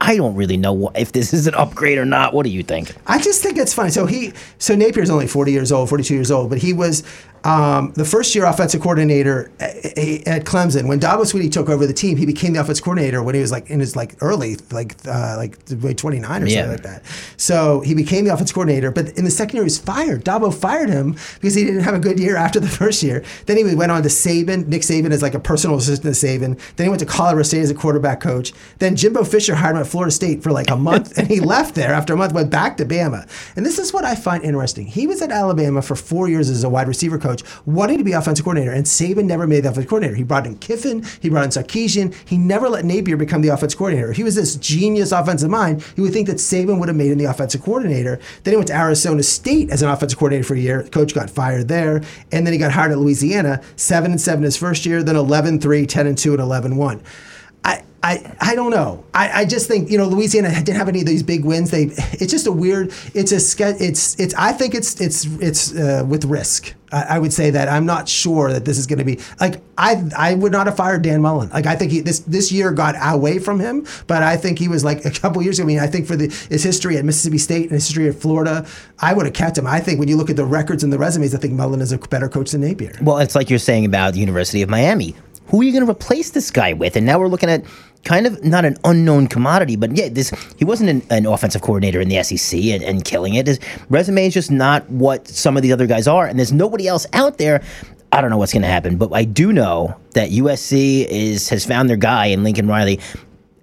[SPEAKER 1] I don't really know if this is an upgrade or not. What do you think?
[SPEAKER 2] I just think it's funny. So he, so Napier's only 40 years old, 42 years old, but he was um, the first year offensive coordinator at, at Clemson. When Dabo Swinney took over the team, he became the offensive coordinator when he was like in his like early, like uh, like like 29 or
[SPEAKER 1] Yeah.
[SPEAKER 2] something like that. So he became the offensive coordinator, but in the second year he was fired. Dabo fired him because he didn't have a good year after the first year. Then he went on to Saban, Nick Saban as like a personal assistant to Saban. Then he went to Colorado State as a quarterback coach. Then Jimbo Fisher hired him at Florida State for like a month, and he left there after a month, went back to Bama. And this is what I find interesting. He was at Alabama for four years as a wide receiver coach, wanting to be offensive coordinator, and Saban never made the offensive coordinator. He brought in Kiffin, he brought in Sarkisian. He never let Napier become the offensive coordinator. He was this genius offensive mind. You would think that Saban would have made him the offensive coordinator. Then he went to Arizona State as an offensive coordinator for a year. Coach got fired there, and then he got hired at Louisiana, seven and seven his first year, then 11-3, 10 and two, and 11-1. I, I, don't know. I, I just think you know Louisiana didn't have any of these big wins. They it's just a weird. It's a It's it's. I think it's it's it's uh, with risk. I, I would say that I'm not sure that this is going to be like I I would not have fired Dan Mullen. Like I think he, this this year got away from him, but I think he was like a couple years ago. I mean, I think for the his history at Mississippi State and his history at Florida, I would have kept him. I think when you look at the records and the resumes, I think Mullen is a better coach than Napier.
[SPEAKER 1] Well, it's like you're saying about the University of Miami. Who are you going to replace this guy with? And now we're looking at kind of not an unknown commodity, but yeah, this he wasn't an, an offensive coordinator in the SEC and, and killing it. His resume is just not what some of the other guys are, and there's nobody else out there. I don't know what's going to happen, but I do know that USC is has found their guy in Lincoln Riley.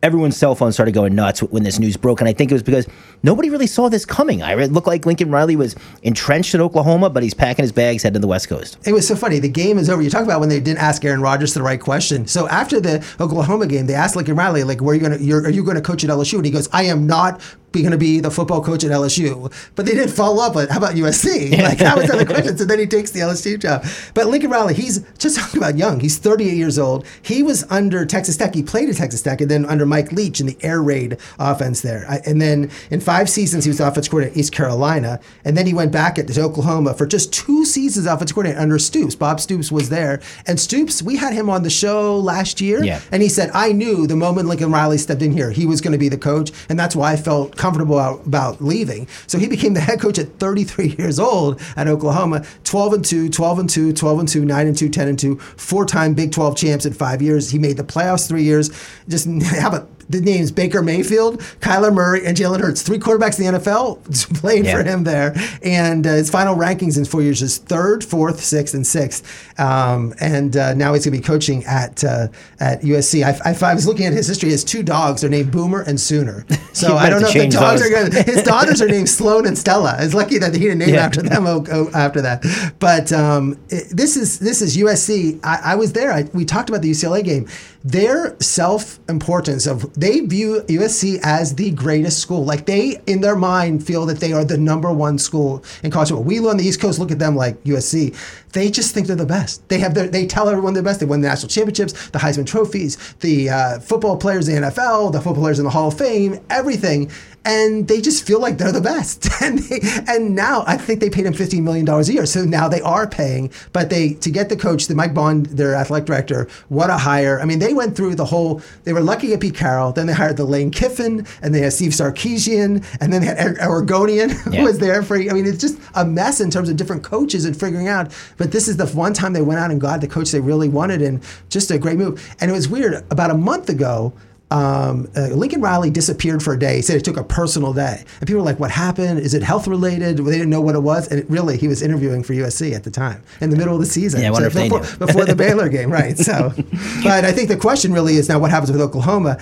[SPEAKER 1] Everyone's cell phone started going nuts when this news broke, and I think it was because nobody really saw this coming. I it looked like Lincoln Riley was entrenched in Oklahoma, but he's packing his bags, heading to the West Coast.
[SPEAKER 2] It was so funny. The game is over. You talk about when they didn't ask Aaron Rodgers the right question. So after the Oklahoma game, they asked Lincoln Riley, like, "Where are you? You're, are you going to coach at LSU?" And he goes, "I am not going to be the football coach at LSU." But they didn't follow up with, "How about USC?" Like that was the question. So then he takes the LSU job. But Lincoln Riley, he's just talking about young. He's 38 years old. He was under Texas Tech. He played at Texas Tech, and then under Mike Leach in the air raid offense there. And then in five seasons, he was the offense coordinator at East Carolina, and then he went back at to Oklahoma for just two seasons offensive coordinator under Stoops. Bob Stoops was there, and Stoops, we had him on the show last year,
[SPEAKER 1] Yeah.
[SPEAKER 2] and he said, "I knew the moment Lincoln Riley stepped in here, he was going to be the coach, and that's why I felt comfortable about, about leaving." So he became the head coach at 33 years old at Oklahoma, 12 and 2, 12 and 2, 12 and 2, 9 and 2, 10 and 2, four-time Big 12 champs in 5 years. He made the playoffs 3 years. Just how about the names Baker Mayfield, Kyler Murray, and Jalen Hurts, three quarterbacks in the NFL played
[SPEAKER 1] Yeah.
[SPEAKER 2] for him there. And uh, his final rankings in four years is third, fourth, sixth, and sixth. Um, and uh, now he's going to be coaching at uh, at USC. I, I, I was looking at his history. He has two dogs. They're named Boomer and Sooner. So I don't know if the dogs
[SPEAKER 1] those.
[SPEAKER 2] are going. to. His daughters are named Sloan and Stella. It's lucky that he didn't name
[SPEAKER 1] Yeah.
[SPEAKER 2] after them oh, oh, after that. But um, it- this is this is USC. I, I was there. I, we talked about the UCLA game. Their self importance of they view USC as the greatest school. Like they in their mind feel that they are the number one school in college football. We on the East Coast look at them like USC. They just think they're the best. They have their, they tell everyone they're best. They won the national championships, the Heisman trophies, the uh, football players in the NFL, the football players in the Hall of Fame, everything, and they just feel like they're the best. and they, and now I think they paid him fifteen million dollars a year, so now they are paying. But they to get the coach, the Mike Bohn, their athletic director, what a hire! I mean, they went through the whole. They were lucky to get Pete Carroll. Then they hired the Lane Kiffin, and they had Steve Sarkisian, and then they had Orgeron who
[SPEAKER 1] Yeah.
[SPEAKER 2] was there for. I mean, it's just a mess in terms of different coaches and figuring out. But this is the one time they went out and got the coach they really wanted, and just a great move. And it was weird. About a month ago. Um, uh, Lincoln Riley disappeared for a day. He said it took a personal day, and people were like, "What happened? Is it health related?" They didn't know what it was, and it really, he was interviewing for USC at the time in the middle of the season.
[SPEAKER 1] Yeah, I wonder if they
[SPEAKER 2] before,
[SPEAKER 1] knew.
[SPEAKER 2] before the Baylor game, right? So, but I think the question really is now what happens with Oklahoma.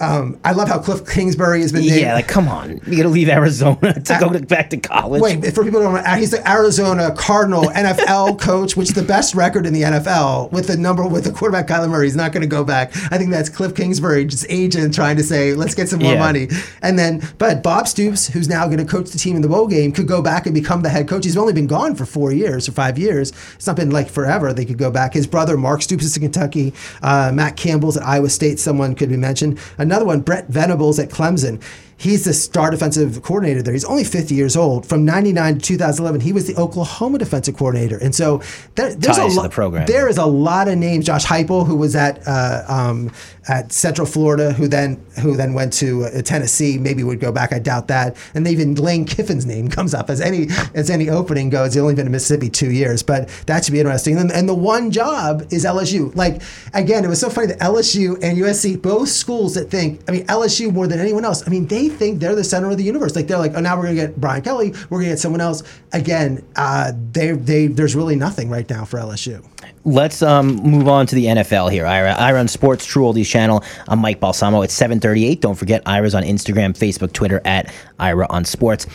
[SPEAKER 2] Um, I love how Cliff Kingsbury has been named.
[SPEAKER 1] Yeah, like come on, you got to leave Arizona to go to, back to college.
[SPEAKER 2] Wait, for people who don't know, he's the Arizona Cardinal NFL coach, which is the best record in the NFL with the number with the quarterback Kyler Murray. He's not going to go back. I think that's Cliff Kingsbury, just agent trying to say, let's get some more
[SPEAKER 1] Yeah.
[SPEAKER 2] money. And then, but Bob Stoops, who's now going to coach the team in the bowl game, could go back and become the head coach. He's only been gone for four years or five years. It's not been like forever. They could go back. His brother Mark Stoops is in Kentucky. Uh, Matt Campbell's at Iowa State. Someone could be mentioned. Another one, Brent Venables at Clemson. He's the star defensive coordinator there. He's only 50 years old. From 99 to 2011, he was the Oklahoma defensive coordinator. And so there, there's
[SPEAKER 1] Ties
[SPEAKER 2] a lot.
[SPEAKER 1] the.
[SPEAKER 2] There is a lot of names. Josh Heupel, who was at uh, um, at Central Florida, who then who then went to uh, Tennessee, maybe would go back. I doubt that. And even Lane Kiffin's name comes up as any as any opening goes. He's only been in Mississippi two years, but that should be interesting. And, and the one job is LSU. Like again, it was so funny that LSU and USC, both schools that think. I mean, LSU more than anyone else. I mean, they think they're the center of the universe. Like they're like, oh, now we're gonna get Brian Kelly. We're gonna get someone else. Again, uh, they they there's really nothing right now for LSU.
[SPEAKER 1] Let's um, move on to the NFL here. Ira, Ira on Sports True Oldies channel. I'm Mike Balsamo at 738. Don't forget Ira's on Instagram, Facebook, Twitter at Ira on Sports.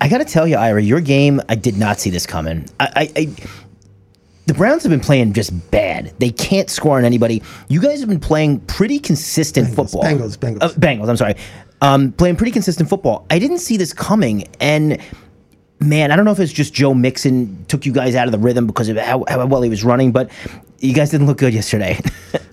[SPEAKER 1] I got to tell you, Ira, your game, I did not see this coming. I, I, I the Browns have been playing just bad. They can't score on anybody. You guys have been playing pretty consistent football.
[SPEAKER 2] Bengals, Bengals.
[SPEAKER 1] Uh, Bengals. I'm sorry. Um, playing pretty consistent football. I didn't see this coming, and man, I don't know if it's just Joe Mixon took you guys out of the rhythm because of how, how well he was running, but you guys didn't look good yesterday.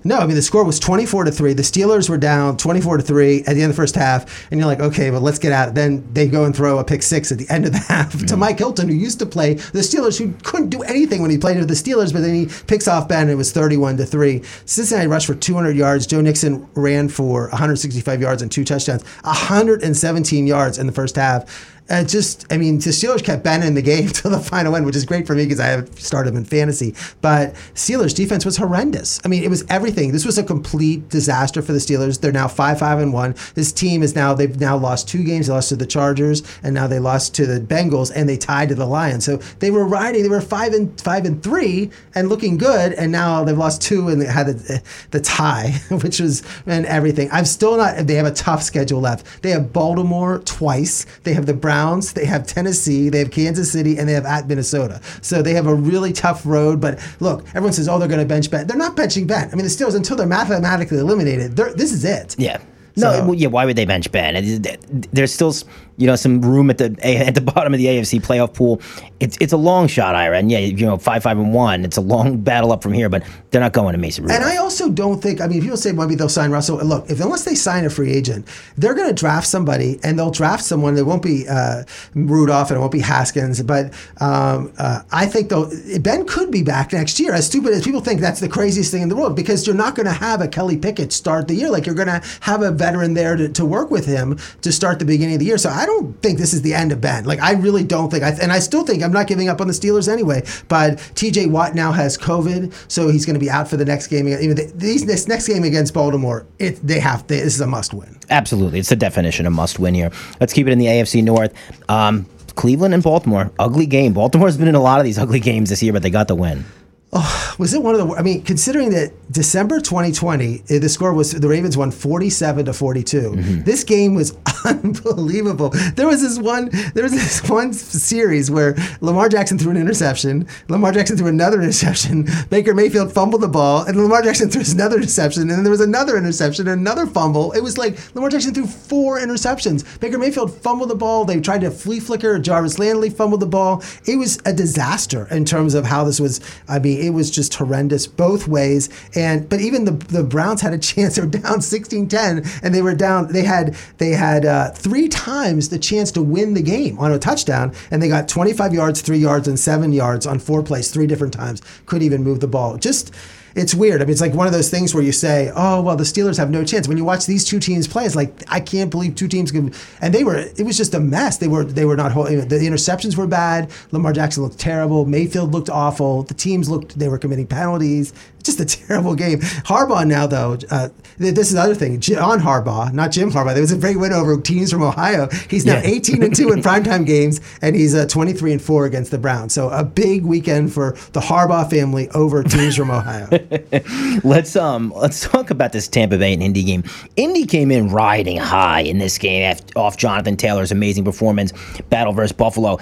[SPEAKER 2] No, I mean the score was 24 to 3. The Steelers were down 24 to 3 at the end of the first half, and you're like, okay, but let's get out. Then they go and throw a pick six at the end of the half to mm. Mike Hilton, who used to play the Steelers, who couldn't do anything when he played with the Steelers, but then he picks off Ben and it was 31 to 3. Cincinnati rushed for 200 yards. Joe Mixon ran for 165 yards and two touchdowns, 117 yards in the first half. Uh, just, I mean, the Steelers kept Ben in the game till the final end, which is great for me because I have started him in fantasy. But Steelers defense was horrendous. I mean, it was everything. This was a complete disaster for the Steelers. They're now five, five, and one. This team is now they've now lost two games. They lost to the Chargers, and now they lost to the Bengals, and they tied to the Lions. So they were riding. They were five and five and three, and looking good. And now they've lost two, and they had the, the tie, which was and everything. I'm still not. They have a tough schedule left. They have Baltimore twice. They have the Browns. They have Tennessee. They have Kansas City, and they have at Minnesota. So they have a really tough road. But look, everyone says, "Oh, they're going to bench Ben." They're not benching Ben. I mean, the Steelers until they're mathematically eliminated. They're, this is it.
[SPEAKER 1] yeah. No,
[SPEAKER 2] So-
[SPEAKER 1] yeah. Why would they bench Ben? There's still, you know, some room at the at the bottom of the AFC playoff pool. It's it's a long shot, Ira, and yeah, you know, five five and one. It's a long battle up from here, but they're not going to Mason Rudolph.
[SPEAKER 2] And I also don't think. I mean, people say maybe they'll sign Russell. Look, if unless they sign a free agent, they're going to draft somebody, and they'll draft someone. It won't be uh, Rudolph, and it won't be Haskins. But um, uh, I think though Ben could be back next year. As stupid as people think, that's the craziest thing in the world because you're not going to have a Kenny Pickett start the year. Like you're going to have a veteran there to, to work with him to start the beginning of the year. So I don't think this is the end of Ben. Like I really don't think. I, and I still think I'm not giving up on the Steelers anyway. But T.J. Watt now has COVID, so he's going to be out for the next game. Even the, these this next game against Baltimore, it they have they, this is a must win.
[SPEAKER 1] Absolutely, it's the definition of must win here. Let's keep it in the AFC North. Um, Cleveland and Baltimore, ugly game. Baltimore's been in a lot of these ugly games this year, but they got the win.
[SPEAKER 2] Was it one of the? I mean, considering that December 2020, eh, the score was the Ravens won 47 to 42.
[SPEAKER 1] Mm-hmm.
[SPEAKER 2] This game was unbelievable. There was this one. There was this one series where Lamar Jackson threw an interception. Lamar Jackson threw another interception. Baker Mayfield fumbled the ball, and Lamar Jackson threw another interception. And then there was another interception, and another fumble. It was like Lamar Jackson threw four interceptions. Baker Mayfield fumbled the ball. They tried to flea flicker. Jarvis Landry fumbled the ball. It was a disaster in terms of how this was. I mean, it was just horrendous both ways. And but even the the Browns had a chance. They were down 16-10, and they were down. They had they had uh, three times the chance to win the game on a touchdown, and they got 25 yards, three yards, and seven yards on four plays, three different times. Couldn't even move the ball. Just it's weird. I mean, it's like one of those things where you say, "Oh, well, the Steelers have no chance." When you watch these two teams play, it's like I can't believe two teams can. And they were. It was just a mess. They were. They were not. The interceptions were bad. Lamar Jackson looked terrible. Mayfield looked awful. The teams looked. They were committing penalties. Just a terrible game. Harbaugh now though. Uh, this is the other thing. John Harbaugh, not Jim Harbaugh. There was a great win over teams from Ohio. He's now
[SPEAKER 1] Yeah.
[SPEAKER 2] 18 and two in primetime games, and he's uh, 23 and four against the Browns. So a big weekend for the Harbaugh family over teams from Ohio.
[SPEAKER 1] Let's um let's talk about this Tampa Bay and Indy game. Indy came in riding high in this game off Jonathan Taylor's amazing performance, battle versus Buffalo.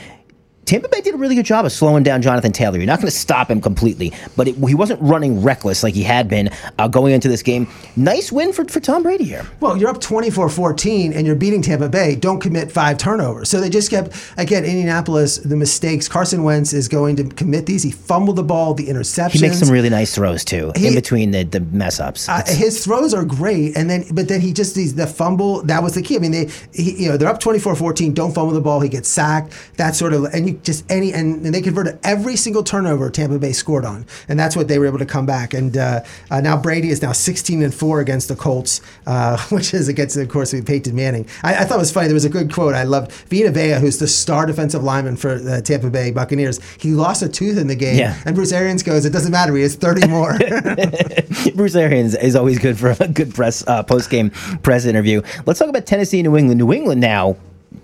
[SPEAKER 1] Tampa Bay did a really good job of slowing down Jonathan Taylor. You're not going to stop him completely, but it, he wasn't running reckless like he had been uh, going into this game. Nice win for, for Tom Brady here.
[SPEAKER 2] Well, you're up 24 14 and you're beating Tampa Bay. Don't commit five turnovers. So they just kept, again, Indianapolis, the mistakes. Carson Wentz is going to commit these. He fumbled the ball, the interceptions.
[SPEAKER 1] He makes some really nice throws too, in between the, the mess ups.
[SPEAKER 2] Uh, his throws are great, and then but then he just these the fumble that was the key. I mean, they he, you know they're up 24-14, Don't fumble the ball. He gets sacked. That sort of and you just any and, and they converted every single turnover Tampa Bay scored on, and that's what they were able to come back. And uh, uh, now Brady is now 16 and four against the Colts, uh, which is against of course Peyton Manning. I, I thought it was funny. There was a good quote I loved. Vita Vea, who's the star defensive lineman for the Tampa Bay Buccaneers, he lost a tooth in the game,
[SPEAKER 1] Yeah.
[SPEAKER 2] and Bruce Arians goes, "It doesn't matter. He has 30 more."
[SPEAKER 1] Bruce Arians is always good for a good press uh, post game press interview. Let's talk about Tennessee New England. New England now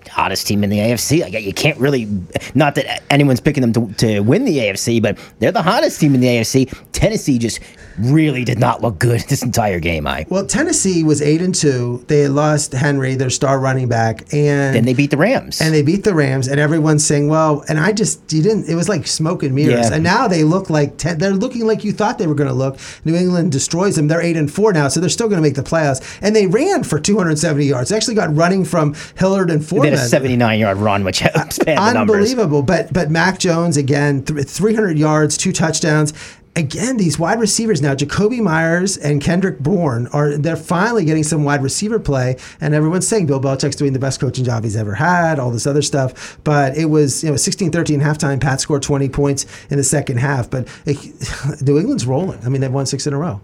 [SPEAKER 1] hottest team in the AFC. Like you can't really, not that anyone's picking them to, to win the AFC, but they're the hottest team in the AFC. Tennessee just really did not look good this entire game. I
[SPEAKER 2] Well, Tennessee was eight and two. They had lost Henry, their star running back, and
[SPEAKER 1] then they beat the Rams.
[SPEAKER 2] and they beat the Rams. And everyone's saying, "Well," and I just you didn't. It was like smoke and mirrors.
[SPEAKER 1] Yeah.
[SPEAKER 2] And now they look like ten, they're looking like you thought they were going to look. New England destroys them. They're eight and four now, so they're still going to make the playoffs. And they ran for 270 yards. They actually got running from Hilliard and
[SPEAKER 1] they
[SPEAKER 2] Foreman.
[SPEAKER 1] had a 79 yard run, which the numbers.
[SPEAKER 2] Unbelievable. But but Mac Jones again, th- 300 yards, two touchdowns. Again, these wide receivers now, Jakobi Meyers and Kendrick Bourne are they're finally getting some wide receiver play, and everyone's saying Bill Belichick's doing the best coaching job he's ever had, all this other stuff. But it was you know 16-13 halftime. Pat scored 20 points in the second half, but it, New England's rolling. I mean, they've won six in a row.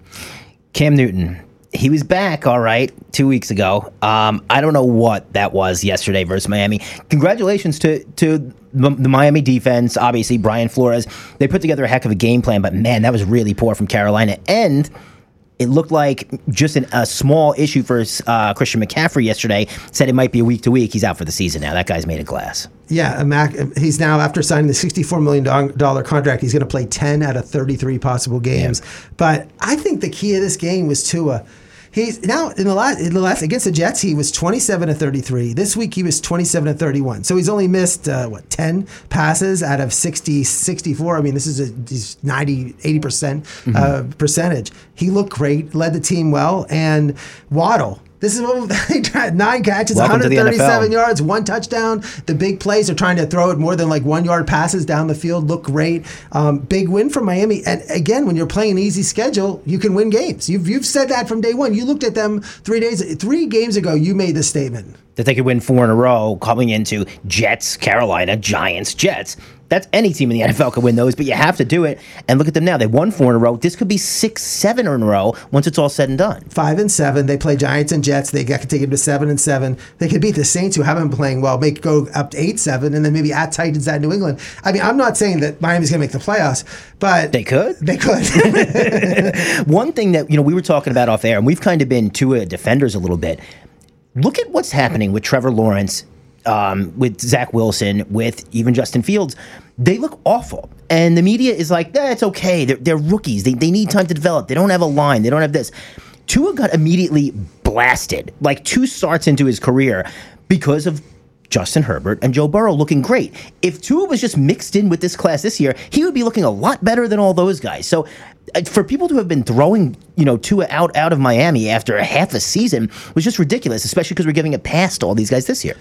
[SPEAKER 1] Cam Newton. He was back, all right, two weeks ago. Um, I don't know what that was yesterday versus Miami. Congratulations to to the, Miami defense. Obviously, Brian Flores. They put together a heck of a game plan, but man, that was really poor from Carolina. And it looked like just an, a small issue for uh, Christian McCaffrey yesterday. Said it might be a week to week. He's out for the season now. That guy's made of glass.
[SPEAKER 2] Yeah, Mac. He's now after signing the sixty-four million dollar contract. He's going to play ten out of thirty-three possible games. But I think the key of this game was Tua. He's now in the last in the last against the Jets. He was twenty-seven to thirty-three. This week he was twenty-seven to thirty-one. So he's only missed uh, what ten passes out of 60, 64. I mean, this is a he's 90, 80 percent uh, percentage. He looked great, led the team well, and Waddle. This is what tried nine catches,
[SPEAKER 1] Welcome
[SPEAKER 2] 137 yards, one touchdown. The big plays are trying to throw it more than like one yard passes down the field. Look great. Um, big win for Miami. And again, when you're playing an easy schedule, you can win games. You've, you've said that from day one. You looked at them three days, three games ago. You made the statement.
[SPEAKER 1] that they could win four in a row coming into Jets, Carolina, Giants, Jets. That's any team in the NFL could win those, but you have to do it. And look at them now. They won four in a row. This could be six, seven in a row once it's all said and done.
[SPEAKER 2] Five and seven. They play Giants and Jets. They could take it to seven and seven. They could beat the Saints, who haven't been playing well, make go up to eight seven, and then maybe at Titans at New England. I mean, I'm not saying that Miami's going to make the playoffs, but
[SPEAKER 1] They could.
[SPEAKER 2] They could.
[SPEAKER 1] One thing that, you know, we were talking about off air, and we've kind of been to defenders a little bit. Look at what's happening with Trevor Lawrence um, with Zach Wilson, with even Justin Fields, they look awful. And the media is like, eh, okay. They're, they're rookies. They, they need time to develop. They don't have a line. They don't have this. Tua got immediately blasted, like two starts into his career because of Justin Herbert and Joe Burrow looking great. If Tua was just mixed in with this class this year, he would be looking a lot better than all those guys. So uh, for people to have been throwing, you know, Tua out out of Miami after a half a season was just ridiculous, especially because we're giving it past all these guys this year.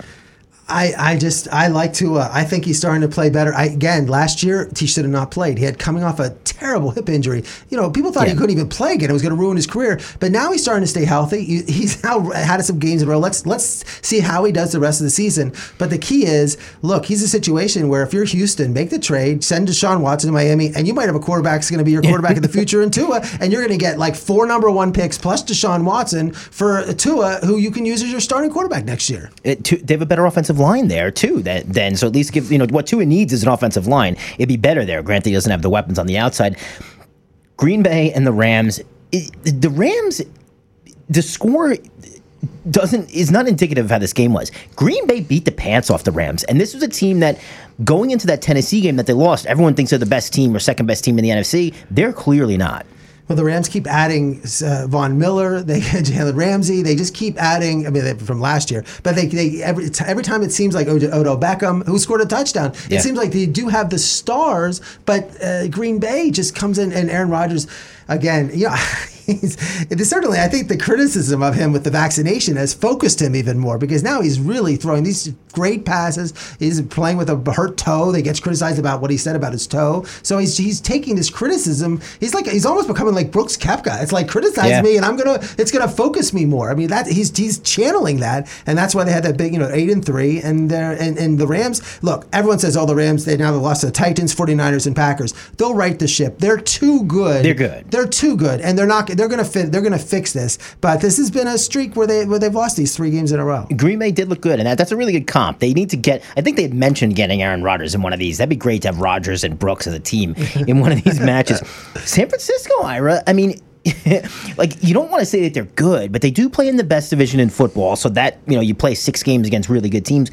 [SPEAKER 2] I, I just I like to uh, I think he's starting to play better. I, again, last year he should have not played. He had coming off a terrible hip injury. You know, people thought yeah. he couldn't even play again. It was going to ruin his career. But now he's starting to stay healthy. He, he's now had some games in a row. Let's let's see how he does the rest of the season. But the key is, look, he's a situation where if you're Houston, make the trade, send Deshaun Watson to Miami, and you might have a quarterback that's going to be your quarterback in the future in Tua, and you're going to get like four number one picks plus Deshaun Watson for Tua, who you can use as your starting quarterback next year.
[SPEAKER 1] It, they have a better offensive line there too that then. So at least give you know what Tua needs is an offensive line. It'd be better there. Granted, he doesn't have the weapons on the outside. Green Bay and the Rams. It, the Rams, the score doesn't is not indicative of how this game was. Green Bay beat the pants off the Rams, and this was a team that going into that Tennessee game that they lost, everyone thinks they're the best team or second best team in the NFC. They're clearly not.
[SPEAKER 2] Well, the Rams keep adding uh, Von Miller. They Jalen Ramsey. They just keep adding. I mean, from last year, but they, they every every time it seems like Odell Beckham, who scored a touchdown. Yeah. It seems like they do have the stars, but uh, Green Bay just comes in and Aaron Rodgers again. Yeah. he's certainly I think the criticism of him with the vaccination has focused him even more because now he's really throwing these great passes. He's playing with a hurt toe. They gets criticized about what he said about his toe. So he's he's taking this criticism. He's like he's almost becoming like Brooks Koepka. It's like criticize yeah. me and I'm gonna it's gonna focus me more. I mean that he's he's channeling that and that's why they had that big you know eight and three and they and and the Rams look everyone says oh the Rams they now have lost to the Titans 49ers and Packers. They'll right the ship. They're too good.
[SPEAKER 1] They're good.
[SPEAKER 2] They're too good and they're not they're going to fit. They're to fix this. But this has been a streak where they where they've lost these three games in a row.
[SPEAKER 1] Green Bay did look good, and that, that's a really good comp. They need to get. I think they had mentioned getting Aaron Rodgers in one of these. That'd be great to have Rodgers and Brooks as a team in one of these matches. San Francisco, Ira. I mean, like you don't want to say that they're good, but they do play in the best division in football. So that you know you play six games against really good teams.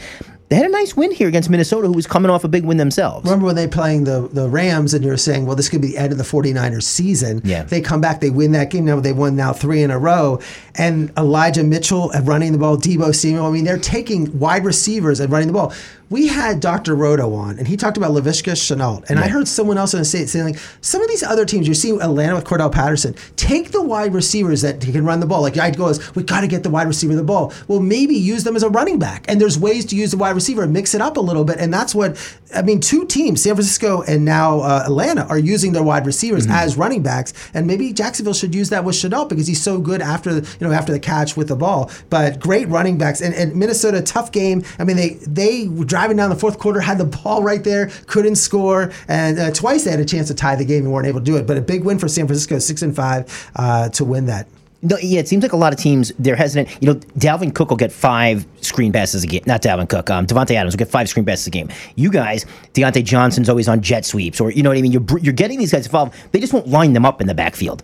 [SPEAKER 1] They had a nice win here against Minnesota, who was coming off a big win themselves.
[SPEAKER 2] Remember when they playing the, the Rams and you're saying, well, this could be the end of the 49ers season.
[SPEAKER 1] Yeah.
[SPEAKER 2] They come back, they win that game. Now they won now three in a row. And Elijah Mitchell running the ball, Deebo Samuel. I mean, they're taking wide receivers and running the ball we had Dr. Roto on, and he talked about Laviska Shenault. And yeah. I heard someone else in the state saying, like, some of these other teams, you see Atlanta with Cordarrelle Patterson, take the wide receivers that can run the ball. Like, I'd go, we got to get the wide receiver the ball. Well, maybe use them as a running back. And there's ways to use the wide receiver, mix it up a little bit. And that's what, I mean, two teams, San Francisco and now uh, Atlanta, are using their wide receivers mm-hmm. as running backs. And maybe Jacksonville should use that with Shenault because he's so good after, you know, after the catch with the ball. But great running backs. And, and Minnesota, tough game. I mean, they, they were driving down the fourth quarter had the ball right there, couldn't score, and uh, twice they had a chance to tie the game and weren't able to do it. But a big win for San Francisco, six and five, uh, to win that.
[SPEAKER 1] No, yeah, it seems like a lot of teams they're hesitant. You know, Dalvin Cook will get five screen passes a game. Not Dalvin Cook. Um, Davante Adams will get five screen passes a game. You guys, Diontae Johnson's always on jet sweeps, or you know what I mean. You're you're getting these guys involved. They just won't line them up in the backfield.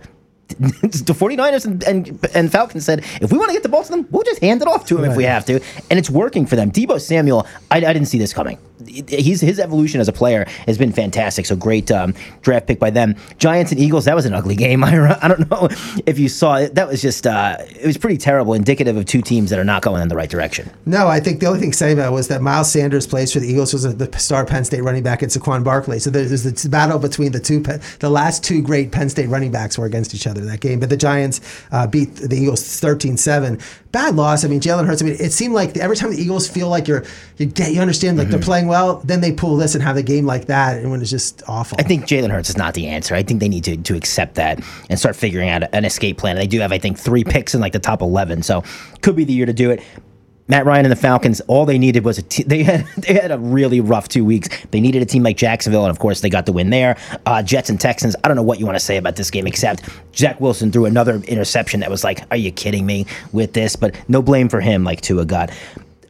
[SPEAKER 1] the 49ers and, and, and, Falcons said, if we want to get the ball to them, we'll just hand it off to them right. if we have to. And it's working for them. Deebo Samuel, I, I didn't see this coming he's his evolution as a player has been fantastic. So great um, draft pick by them. Giants and Eagles. That was an ugly game. I, I don't know if you saw it. That was just uh, it was pretty terrible, indicative of two teams that are not going in the right direction.
[SPEAKER 2] No, I think the only thing exciting about was that Miles Sanders plays for the Eagles was the star Penn State running back and Saquon Barkley. So there's this battle between the two. The last two great Penn State running backs were against each other that game. But the Giants uh, beat the Eagles 13-7. Bad loss. I mean, Jalen Hurts. I mean, it seemed like every time the Eagles feel like you're you get you understand like mm-hmm. they're playing well, then they pull this and have a game like that, and when it's just awful.
[SPEAKER 1] I think Jalen Hurts is not the answer. I think they need to to accept that and start figuring out an escape plan. They do have, I think, three picks in like the top eleven, so could be the year to do it. Matt Ryan and the Falcons, all they needed was a t- they had they had a really rough two weeks. They needed a team like Jacksonville, and of course they got the win there. Uh, Jets and Texans. I don't know what you want to say about this game except Zach Wilson threw another interception that was like, "Are you kidding me?" With this, but no blame for him. Like Tua got.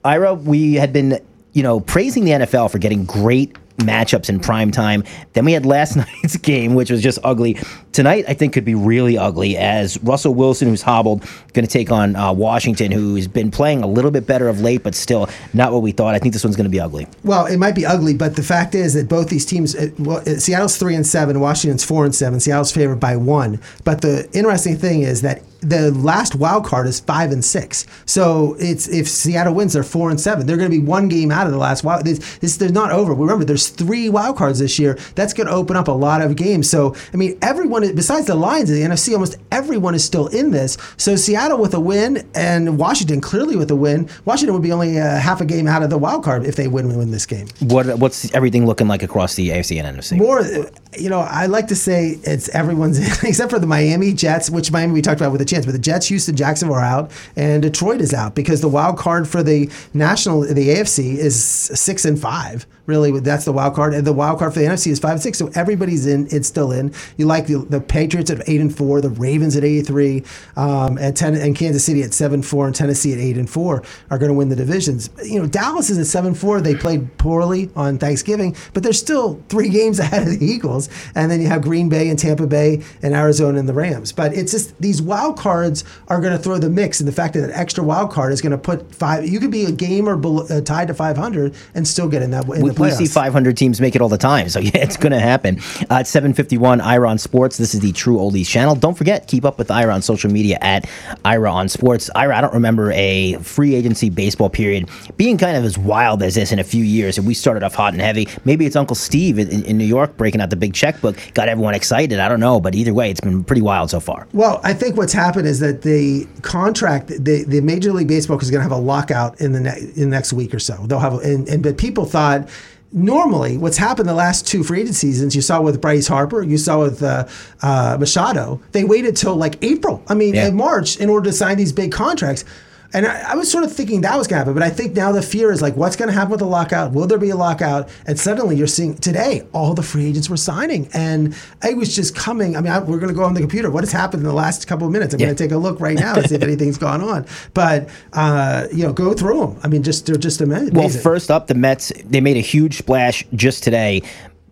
[SPEAKER 1] Ira, we had been you know praising the NFL for getting great matchups in prime time. Then we had last night's game, which was just ugly. Tonight, I think, could be really ugly as Russell Wilson, who's hobbled, going to take on uh, Washington, who's been playing a little bit better of late, but still not what we thought. I think this one's going to be ugly.
[SPEAKER 2] Well, it might be ugly, but the fact is that both these teams, uh, well, uh, Seattle's three and seven, Washington's four and seven. Seattle's favored by one. But the interesting thing is that the last wild card is five and six. So it's if Seattle wins, they're four and seven. They're going to be one game out of the last wild. This, this they're not over. Remember, there's three wild cards this year. That's going to open up a lot of games. So I mean, everyone besides the Lions in the NFC, almost everyone is still in this. So Seattle with a win and Washington clearly with a win. Washington would be only a half a game out of the wild card if they win win this game.
[SPEAKER 1] What what's everything looking like across the AFC and NFC?
[SPEAKER 2] More, uh, you know, I like to say it's everyone's except for the Miami Jets, which Miami we talked about with a chance, but the Jets, Houston, Jacksonville are out, and Detroit is out because the wild card for the national, the AFC is six and five. Really, that's the wild card, and the wild card for the NFC is five and six. So everybody's in; it's still in. You like the, the Patriots at eight and four, the Ravens at eighty three, um, and ten, and Kansas City at seven four, and Tennessee at eight and four are going to win the divisions. You know, Dallas is at seven four. They played poorly on Thanksgiving, but they're still three games ahead of the Eagles, and then you have Green Bay and Tampa Bay and Arizona and the Rams. But it's just these wild cards are going to throw the mix, and the fact that an extra wild card is going to put five. You could be a game or below, uh, tied to five hundred and still get in that. In
[SPEAKER 1] we, we see 500 teams make it all the time, so yeah, it's going to happen. Uh, at 7:51, Ira on Sports. This is the True Oldies channel. Don't forget, keep up with Ira on social media at Ira on Sports. Ira, I don't remember a free agency baseball period being kind of as wild as this in a few years, and we started off hot and heavy. Maybe it's Uncle Steve in, in New York breaking out the big checkbook, got everyone excited. I don't know, but either way, it's been pretty wild so far.
[SPEAKER 2] Well, I think what's happened is that the contract, the, the Major League Baseball is going to have a lockout in the, ne- in the next week or so. They'll have, and, and but people thought normally what's happened the last two free agent seasons you saw with bryce harper you saw with uh, uh, machado they waited till like april i mean yeah. in march in order to sign these big contracts and I, I, was sort of thinking that was going to happen, but I think now the fear is like, what's going to happen with the lockout? Will there be a lockout? And suddenly you're seeing today all the free agents were signing, and it was just coming. I mean, I, we're going to go on the computer. What has happened in the last couple of minutes? I'm yeah. going to take a look right now to see if anything's gone on. But uh, you know, go through them. I mean, just they're just amazing.
[SPEAKER 1] Well, first up, the Mets they made a huge splash just today.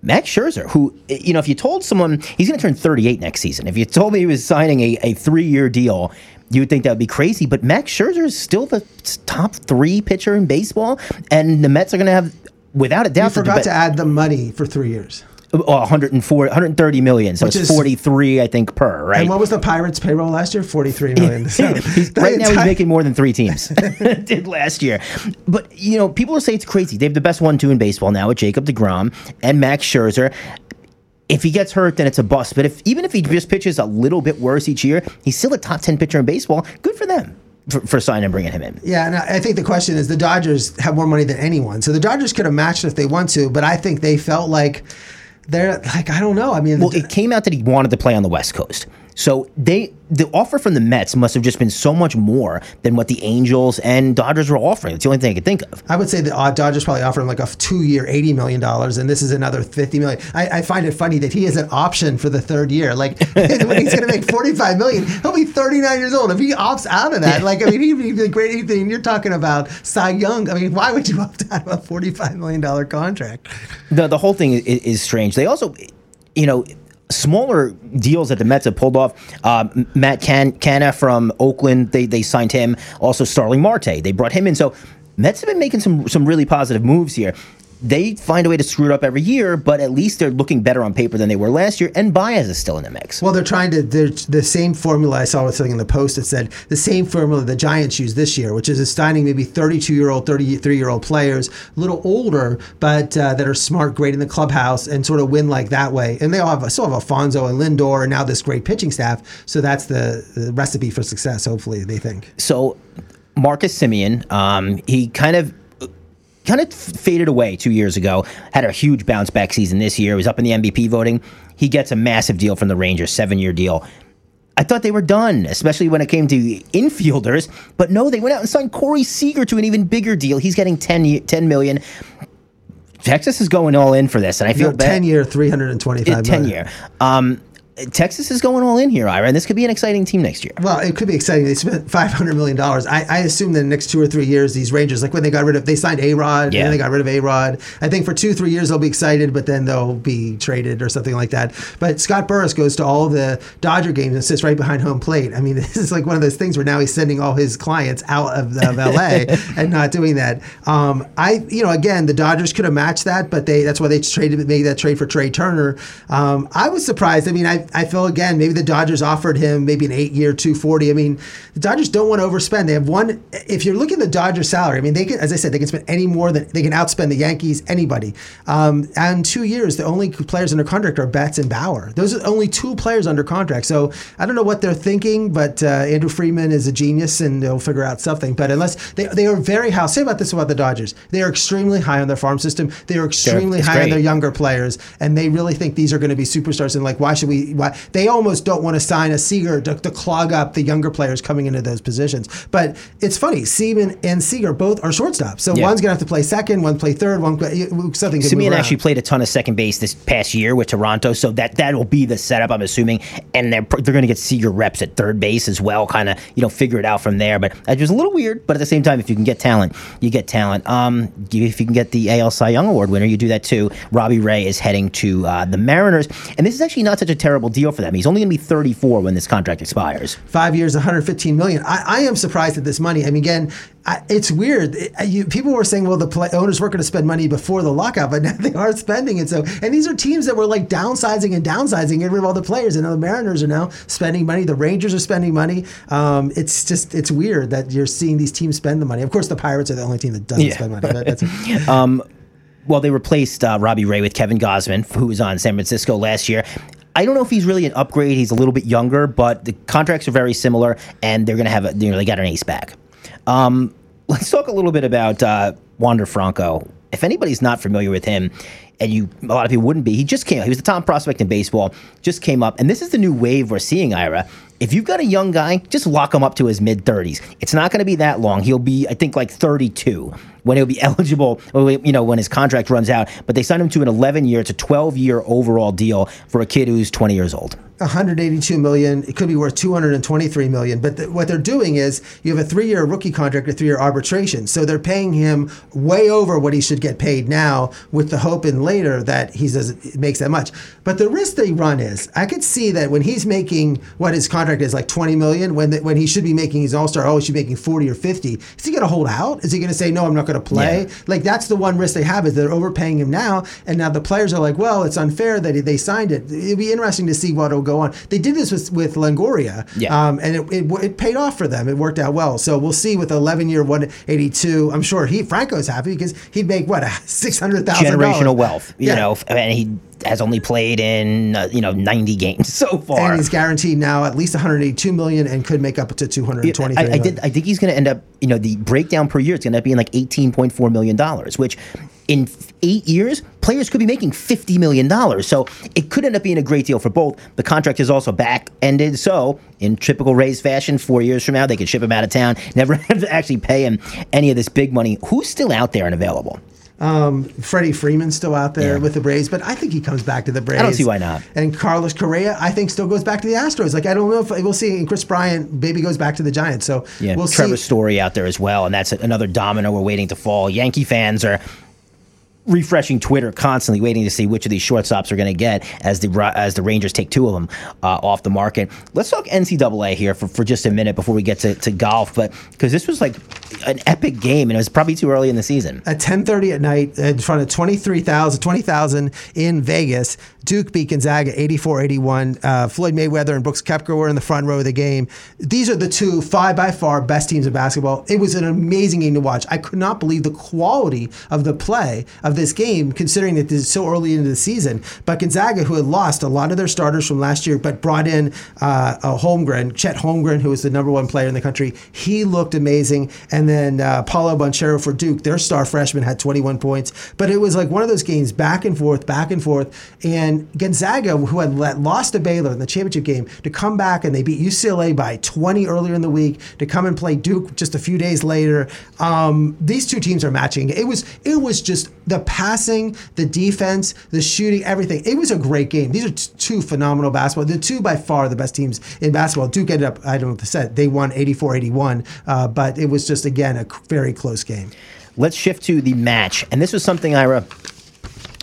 [SPEAKER 1] Max Scherzer, who, you know, if you told someone he's going to turn 38 next season, if you told me he was signing a, a three year deal you would think that would be crazy, but Max Scherzer is still the top three pitcher in baseball, and the Mets are going to have, without a doubt, you
[SPEAKER 2] forgot to add the money for three years.
[SPEAKER 1] Oh, 104, 130 million. So Which it's is, 43, I think, per, right?
[SPEAKER 2] And what was the Pirates' payroll last year? 43 million. So
[SPEAKER 1] right now, he's making more than three teams did last year. But, you know, people say it's crazy. They have the best one two in baseball now with Jacob DeGrom and Max Scherzer if he gets hurt, then it's a bust. But if even if he just pitches a little bit worse each year, he's still a top ten pitcher in baseball. Good for them. For, for signing and bringing him in.
[SPEAKER 2] Yeah, and I think the question is the Dodgers have more money than anyone, so the Dodgers could have matched if they want to, but I think they felt like they're like I don't know. I mean,
[SPEAKER 1] well, it came out that he wanted to play on the West Coast, so they the offer from the Mets must have just been so much more than what the Angels and Dodgers were offering. It's the only thing I could think of.
[SPEAKER 2] I would say the uh, Dodgers probably offered him like a two-year, eighty million dollars, and this is another fifty million. I, I find it funny that he has an option for the third year. Like when he's going to make forty-five million, he'll be thirty-nine years old. If he opts out of that, like I mean, he'd be great thing. You're talking about Cy Young. I mean, why would you opt out of a forty-five million dollar contract?
[SPEAKER 1] The the whole thing is, is strange. They also, you know smaller deals that the Mets have pulled off. Uh, Matt Can- Canha from Oakland, they they signed him. Also Starling Marte, they brought him in. So Mets have been making some some really positive moves here they find a way to screw it up every year, but at least they're looking better on paper than they were last year, and Baez is still in the mix.
[SPEAKER 2] Well, they're trying to, they're the same formula I saw was something in the post that said the same formula the Giants use this year, which is assigning maybe 32 year old, 33 year old players, a little older, but uh, that are smart, great in the clubhouse, and sort of win like that way. And they all have, still have Alfonso and Lindor, and now this great pitching staff. So that's the, the recipe for success, hopefully, they think.
[SPEAKER 1] So Marcus Semien. um, he kind of kind of faded away two years ago. Had a huge bounce back season this year. Was up in the MVP voting. He gets a massive deal from the Rangers, seven year deal. I thought they were done, especially when it came to infielders. But no, they went out and signed Corey Seager to an even bigger deal. He's getting 10, 10 million. Texas is going all in for this, and I feel
[SPEAKER 2] no, 10 year, 325
[SPEAKER 1] 10 year. Um, Texas is going all in here, Ira, and this could be an exciting team next year.
[SPEAKER 2] Well, it could be exciting. They spent five hundred million dollars. I, I assume that in the next two or three years, these Rangers, like when they got rid of, they signed A Rod,
[SPEAKER 1] Yeah.
[SPEAKER 2] and they got rid of A Rod. I think for two, three years they'll be excited, but then they'll be traded or something like that. But Scott Boras goes to all the Dodger games and sits right behind home plate. I mean, this is like one of those things where now he's sending all his clients out of, of LA and not doing that. Um, I, you know, again, the Dodgers could have matched that, but they that's why they traded made that trade for Trea Turner. Um, I was surprised. I mean, I, I feel again maybe the Dodgers offered him maybe an eight year two forty. I mean, the Dodgers don't want to overspend. They have one. If you're looking at the Dodgers salary, I mean, they can, as I said, they can spend any more than they can outspend the Yankees, anybody. Um, and two years, the only players under contract are Betts and Bauer. Those are only two players under contract. So I don't know what they're thinking, but uh, Andrew Friedman is a genius and they'll figure out something. But unless they, they are very high, I'll say about this about the Dodgers, they are extremely high on their farm system. They are extremely high on their younger players, and they really think these are going to be superstars. And like, why should we? Why they almost don't want to sign a Seager to, to clog up the younger players coming into those positions. But it's funny, Semien and Seager both are shortstops, so
[SPEAKER 1] Yeah.
[SPEAKER 2] one's going to have to play second, one play third, one play, something. Semien
[SPEAKER 1] actually played a ton of second base this past year with Toronto, so that that will be the setup, I'm assuming. And they're they're going to get Seager reps at third base as well, kind of you know figure it out from there. But it was a little weird, but at the same time, if you can get talent, you get talent. Um, if you can get the AL Cy Young Award winner, you do that too. Robbie Ray is heading to uh, the Mariners, and this is actually not such a terrible deal for them. He's only going to be 34 when this contract expires.
[SPEAKER 2] five years, 115 million. I, I am surprised at this money. I mean, again, I, it's weird. It- you, people were saying, well, the play, owners weren't going to spend money before the lockout, but now they are spending it. So, and these are teams that were like downsizing and downsizing, getting rid of all the players. And now the Mariners are now spending money. The Rangers are spending money. Um, it's just, it's weird that you're seeing these teams spend the money. Of course, the Pirates are the only team that doesn't
[SPEAKER 1] Yeah.
[SPEAKER 2] spend money. That's
[SPEAKER 1] well, they replaced uh, Robbie Ray with Kevin Gausman, who was on San Francisco last year. I don't know if he's really an upgrade. He's a little bit younger, but the contracts are very similar, and they're going to have a, you know, they got an ace back. Um, let's talk a little bit about uh, Wander Franco. If anybody's not familiar with him, and you a lot of people wouldn't be, he just came. He was the top prospect in baseball. Just came up, and this is the new wave we're seeing, Ira. If you've got a young guy, just lock him up to his mid 30s. It's not going to be that long. He'll be, I think, like 32 when he'll be eligible. You know, when his contract runs out. But they signed him to an 11 year, it's a 12 year overall deal for a kid who's 20 years old.
[SPEAKER 2] 182 million. It could be worth 223 million. But th- what they're doing is you have a three-year rookie contract, a three-year arbitration. So they're paying him way over what he should get paid now, with the hope in later that he does makes that much. But the risk they run is, I could see that when he's making what his contract is like 20 million, when the, when he should be making his All-Star, oh, he should be making 40 or 50. Is he going to hold out? Is he going to say no? I'm not going to play.
[SPEAKER 1] Yeah.
[SPEAKER 2] Like that's the one risk they have is they're overpaying him now, and now the players are like, well, it's unfair that he- they signed it. It'd be interesting to see what will go on. They did this with, with Longoria,
[SPEAKER 1] Yeah.
[SPEAKER 2] um, and it, it, it paid off for them. It worked out well. So we'll see with 11 year 182. I'm sure he Franco's happy because he'd make what six hundred thousand
[SPEAKER 1] Generational wealth, you
[SPEAKER 2] Yeah.
[SPEAKER 1] know, and he has only played in, uh, you know, 90 games so far.
[SPEAKER 2] And he's guaranteed now at least 182 million and could make up to 223
[SPEAKER 1] I, I did. I think he's going to end up. You know, the breakdown per year is going to be in like eighteen point four million dollars, which in eight years, players could be making fifty million dollars. So it could end up being a great deal for both. The contract is also back ended, so in typical Rays fashion, four years from now they could ship him out of town, never have to actually pay him any of this big money. Who's still out there and available?
[SPEAKER 2] Um, Freddie Freeman's still out there
[SPEAKER 1] Yeah.
[SPEAKER 2] with the Braves, but I think he comes back to the Braves.
[SPEAKER 1] I don't see why not.
[SPEAKER 2] And Carlos Correa, I think, still goes back to the Astros. Like I don't know if we'll see. And Kris Bryant, maybe goes back to the Giants. So
[SPEAKER 1] Yeah,
[SPEAKER 2] we'll
[SPEAKER 1] Trevor
[SPEAKER 2] see.
[SPEAKER 1] Story out there as well, and that's another domino we're waiting to fall. Yankee fans are refreshing Twitter constantly, waiting to see which of these shortstops are going to get as the as the Rangers take two of them uh, off the market. Let's talk NCAA here for, for just a minute before we get to, to golf, but because this was like an epic game, and it was probably too early in the season.
[SPEAKER 2] At 10:30 at night, in front of 23,000, 20,000 in Vegas, Duke beat Gonzaga 84-81. Uh, Floyd Mayweather and Brooks Koepka were in the front row of the game. These are the two, five by far, best teams in basketball. It was an amazing game to watch. I could not believe the quality of the play of this game, considering that this is so early into the season. But Gonzaga, who had lost a lot of their starters from last year, but brought in uh, Holmgren, Chet Holmgren, who was the number one player in the country. He looked amazing. And then uh, Paolo Banchero for Duke, their star freshman, had 21 points. But it was like one of those games back and forth, back and forth. And Gonzaga, who had let, lost to Baylor in the championship game, to come back and they beat UCLA by 20 earlier in the week, to come and play Duke just a few days later. Um, these two teams are matching. It was it was just the the passing, the defense, the shooting, everything. It was a great game. These are t- two phenomenal basketball. The two by far the best teams in basketball. Duke ended up, I don't know what to say, they won 84 81, uh, but it was just, again, a very close game.
[SPEAKER 1] Let's shift to the match. And this was something, Ira.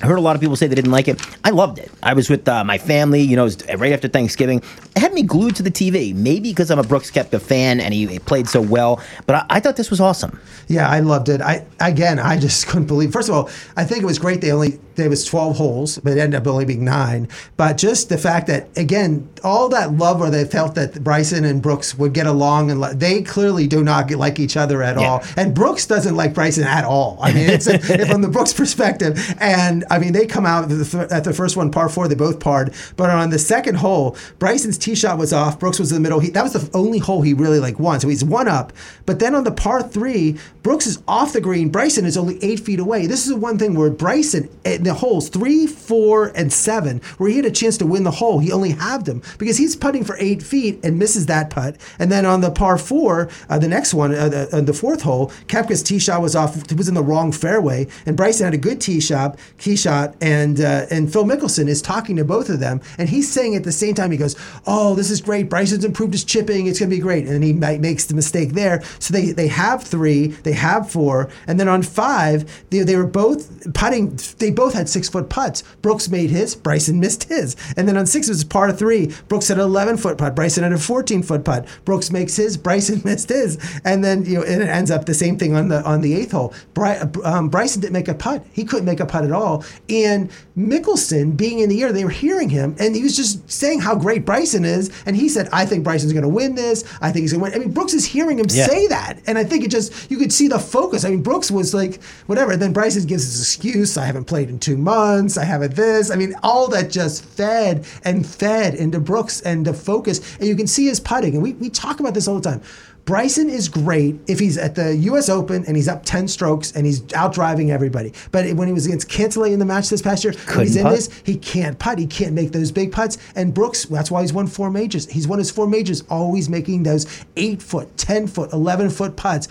[SPEAKER 1] I heard a lot of people say they didn't like it. I loved it. I was with uh, my family, you know, right after Thanksgiving. It had me glued to the TV. Maybe because I'm a Brooks Koepka fan and he, he played so well, but I, I, thought this was awesome.
[SPEAKER 2] Yeah, I loved it. I again, I just couldn't believe. First of all, I think it was great. They only there was 12 holes, but it ended up only being nine. But just the fact that again, all that love where they felt that Bryson and Brooks would get along, and they clearly do not like each other at yeah. all. And Brooks doesn't like Bryson at all. I mean, it's a, from the Brooks perspective. And I mean, they come out at the first one, par four, they both parred. But on the second hole, Bryson's tee shot was off. Brooks was in the middle. He, that was the only hole he really like won. So he's one up. But then on the par three, Brooks is off the green. Bryson is only eight feet away. This is the one thing where Bryson, in the holes three, four, and seven, where he had a chance to win the hole, he only halved them because he's putting for eight feet and misses that putt. And then on the par four, uh, the next one, uh, the, uh, the, fourth hole, Koepka's tee shot was off. It was in the wrong fairway, and Bryson had a good tee shot, shot, and uh, and Phil Mickelson is talking to both of them, and he's saying at the same time, he goes, "Oh, this is great. Bryson's improved his chipping. It's going to be great." And he makes the mistake there. So they they have three, they have four, and then on five, they, they were both putting. They both had six foot putts. Brooks made his, Bryson missed his, and then on six it was par three. Brooks had an 11 foot putt, Bryson had a 14 foot putt. Brooks makes his, Bryson missed his, and then you know and it ends up the same thing on the on the eighth hole. Bry, um, Bryson didn't make a putt. He couldn't make a putt at all, and Mickelson being in the air, they were hearing him, and he was just saying how great Bryson is, and he said, "I think Bryson's going to win this. I think he's going to win." I mean, Brooks is hearing him yeah. say that, and I think it just you could see the focus. I mean, Brooks was like, whatever. And then Bryson gives his excuse: "I haven't played in two months. I haven't this." I mean, all that just fed and fed into Brooks and the focus, and you can see his putting. And we we talk about this all the time. Bryson is great if he's at the U.S. Open and he's up 10 strokes and he's out driving everybody. But when he was against Cantlay in the match this past year, when he's in putt. this, he can't putt. He can't make those big putts. And Brooks, that's why he's won four majors. He's won his four majors, always making those eight foot, 10 foot, 11 foot putts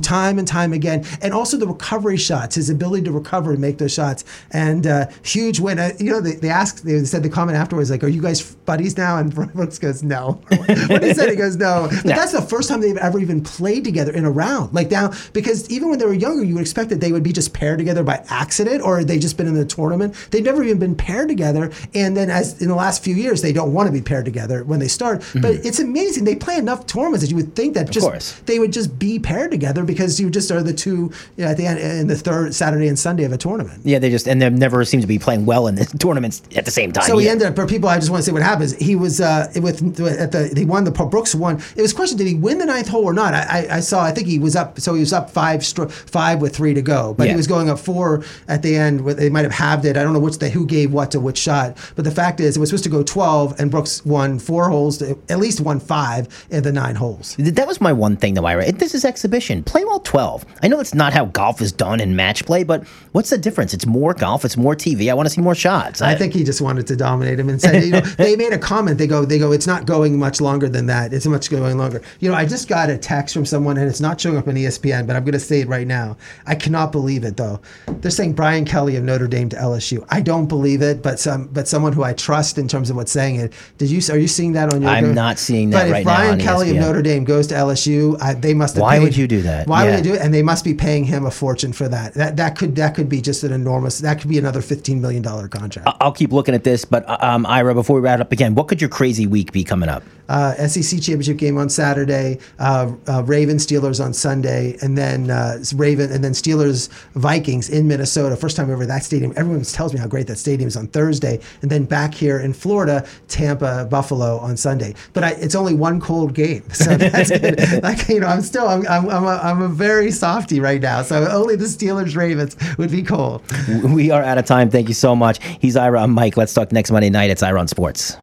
[SPEAKER 2] time and time again. And also the recovery shots, his ability to recover and make those shots. And uh, huge win. Uh, you know, they, they asked, they said the comment afterwards, like, are you guys buddies now? And Brooks goes, no. when he said, he goes, no. But that's the first time they've they've ever even played together in a round. Like now, because even when they were younger, you would expect that they would be just paired together by accident or they just been in the tournament. They've never even been paired together. And then as in the last few years, they don't want to be paired together when they start. Mm-hmm. But it's amazing. They play enough tournaments that you would think that just they would just be paired together because you just are the two you know, at the end in the third Saturday and Sunday of a tournament.
[SPEAKER 1] Yeah, they just and they never seem to be playing well in the tournaments at the same time.
[SPEAKER 2] So he ended up for people. I just want to say what happens. He was uh, with at the he won the Brooks won. It was a question: Did he win the ninth hole or not? I, I, saw. I think he was up. So he was up five, five with three to go. But yeah. he was going up four at the end. They might have halved it. I don't know which the who gave what to which shot. But the fact is, it was supposed to go twelve, and Brooks won four holes. To, at least won five in the nine holes.
[SPEAKER 1] That was my one thing, though, Ira. This is exhibition. Play well twelve. I know that's not how golf is done in match play, but what's the difference? It's more golf. It's more TV. I want to see more shots.
[SPEAKER 2] I, I think he just wanted to dominate him and said, you know, they made a comment. They go, they go. It's not going much longer than that. It's much going longer. You know, I just got a text from someone, and it's not showing up on ESPN, but I'm going to say it right now. I cannot believe it though. They're saying Brian Kelly of Notre Dame to LSU. I don't believe it, but some, but someone who I trust in terms of what's saying it. Did you? Are you seeing that on your?
[SPEAKER 1] I'm not seeing that
[SPEAKER 2] but
[SPEAKER 1] right
[SPEAKER 2] if Brian Kelly
[SPEAKER 1] ESPN.
[SPEAKER 2] of Notre Dame goes to LSU, I, they must. Have
[SPEAKER 1] why
[SPEAKER 2] paid,
[SPEAKER 1] would you do that?
[SPEAKER 2] Why
[SPEAKER 1] yeah.
[SPEAKER 2] would they do it? And they must be paying him a fortune for that. That that could that could be just an enormous. That could be another fifteen million dollar contract.
[SPEAKER 1] I'll keep looking at this, but um, Ira, before we wrap up again, what could your crazy week be coming up?
[SPEAKER 2] Uh, SEC championship game on Saturday, uh, uh, Ravens Steelers on Sunday, and then uh, Raven and then Steelers Vikings in Minnesota. First time ever that stadium. Everyone tells me how great that stadium is on Thursday, and then back here in Florida, Tampa Buffalo on Sunday. But I, it's only one cold game, so that's good. like you know, I'm still I'm I'm I'm a, I'm a very softy right now. So only the Steelers Ravens would be cold.
[SPEAKER 1] We are out of time. Thank you so much. He's Ira. I'm Mike. Let's talk next Monday night. It's Ira on Sports.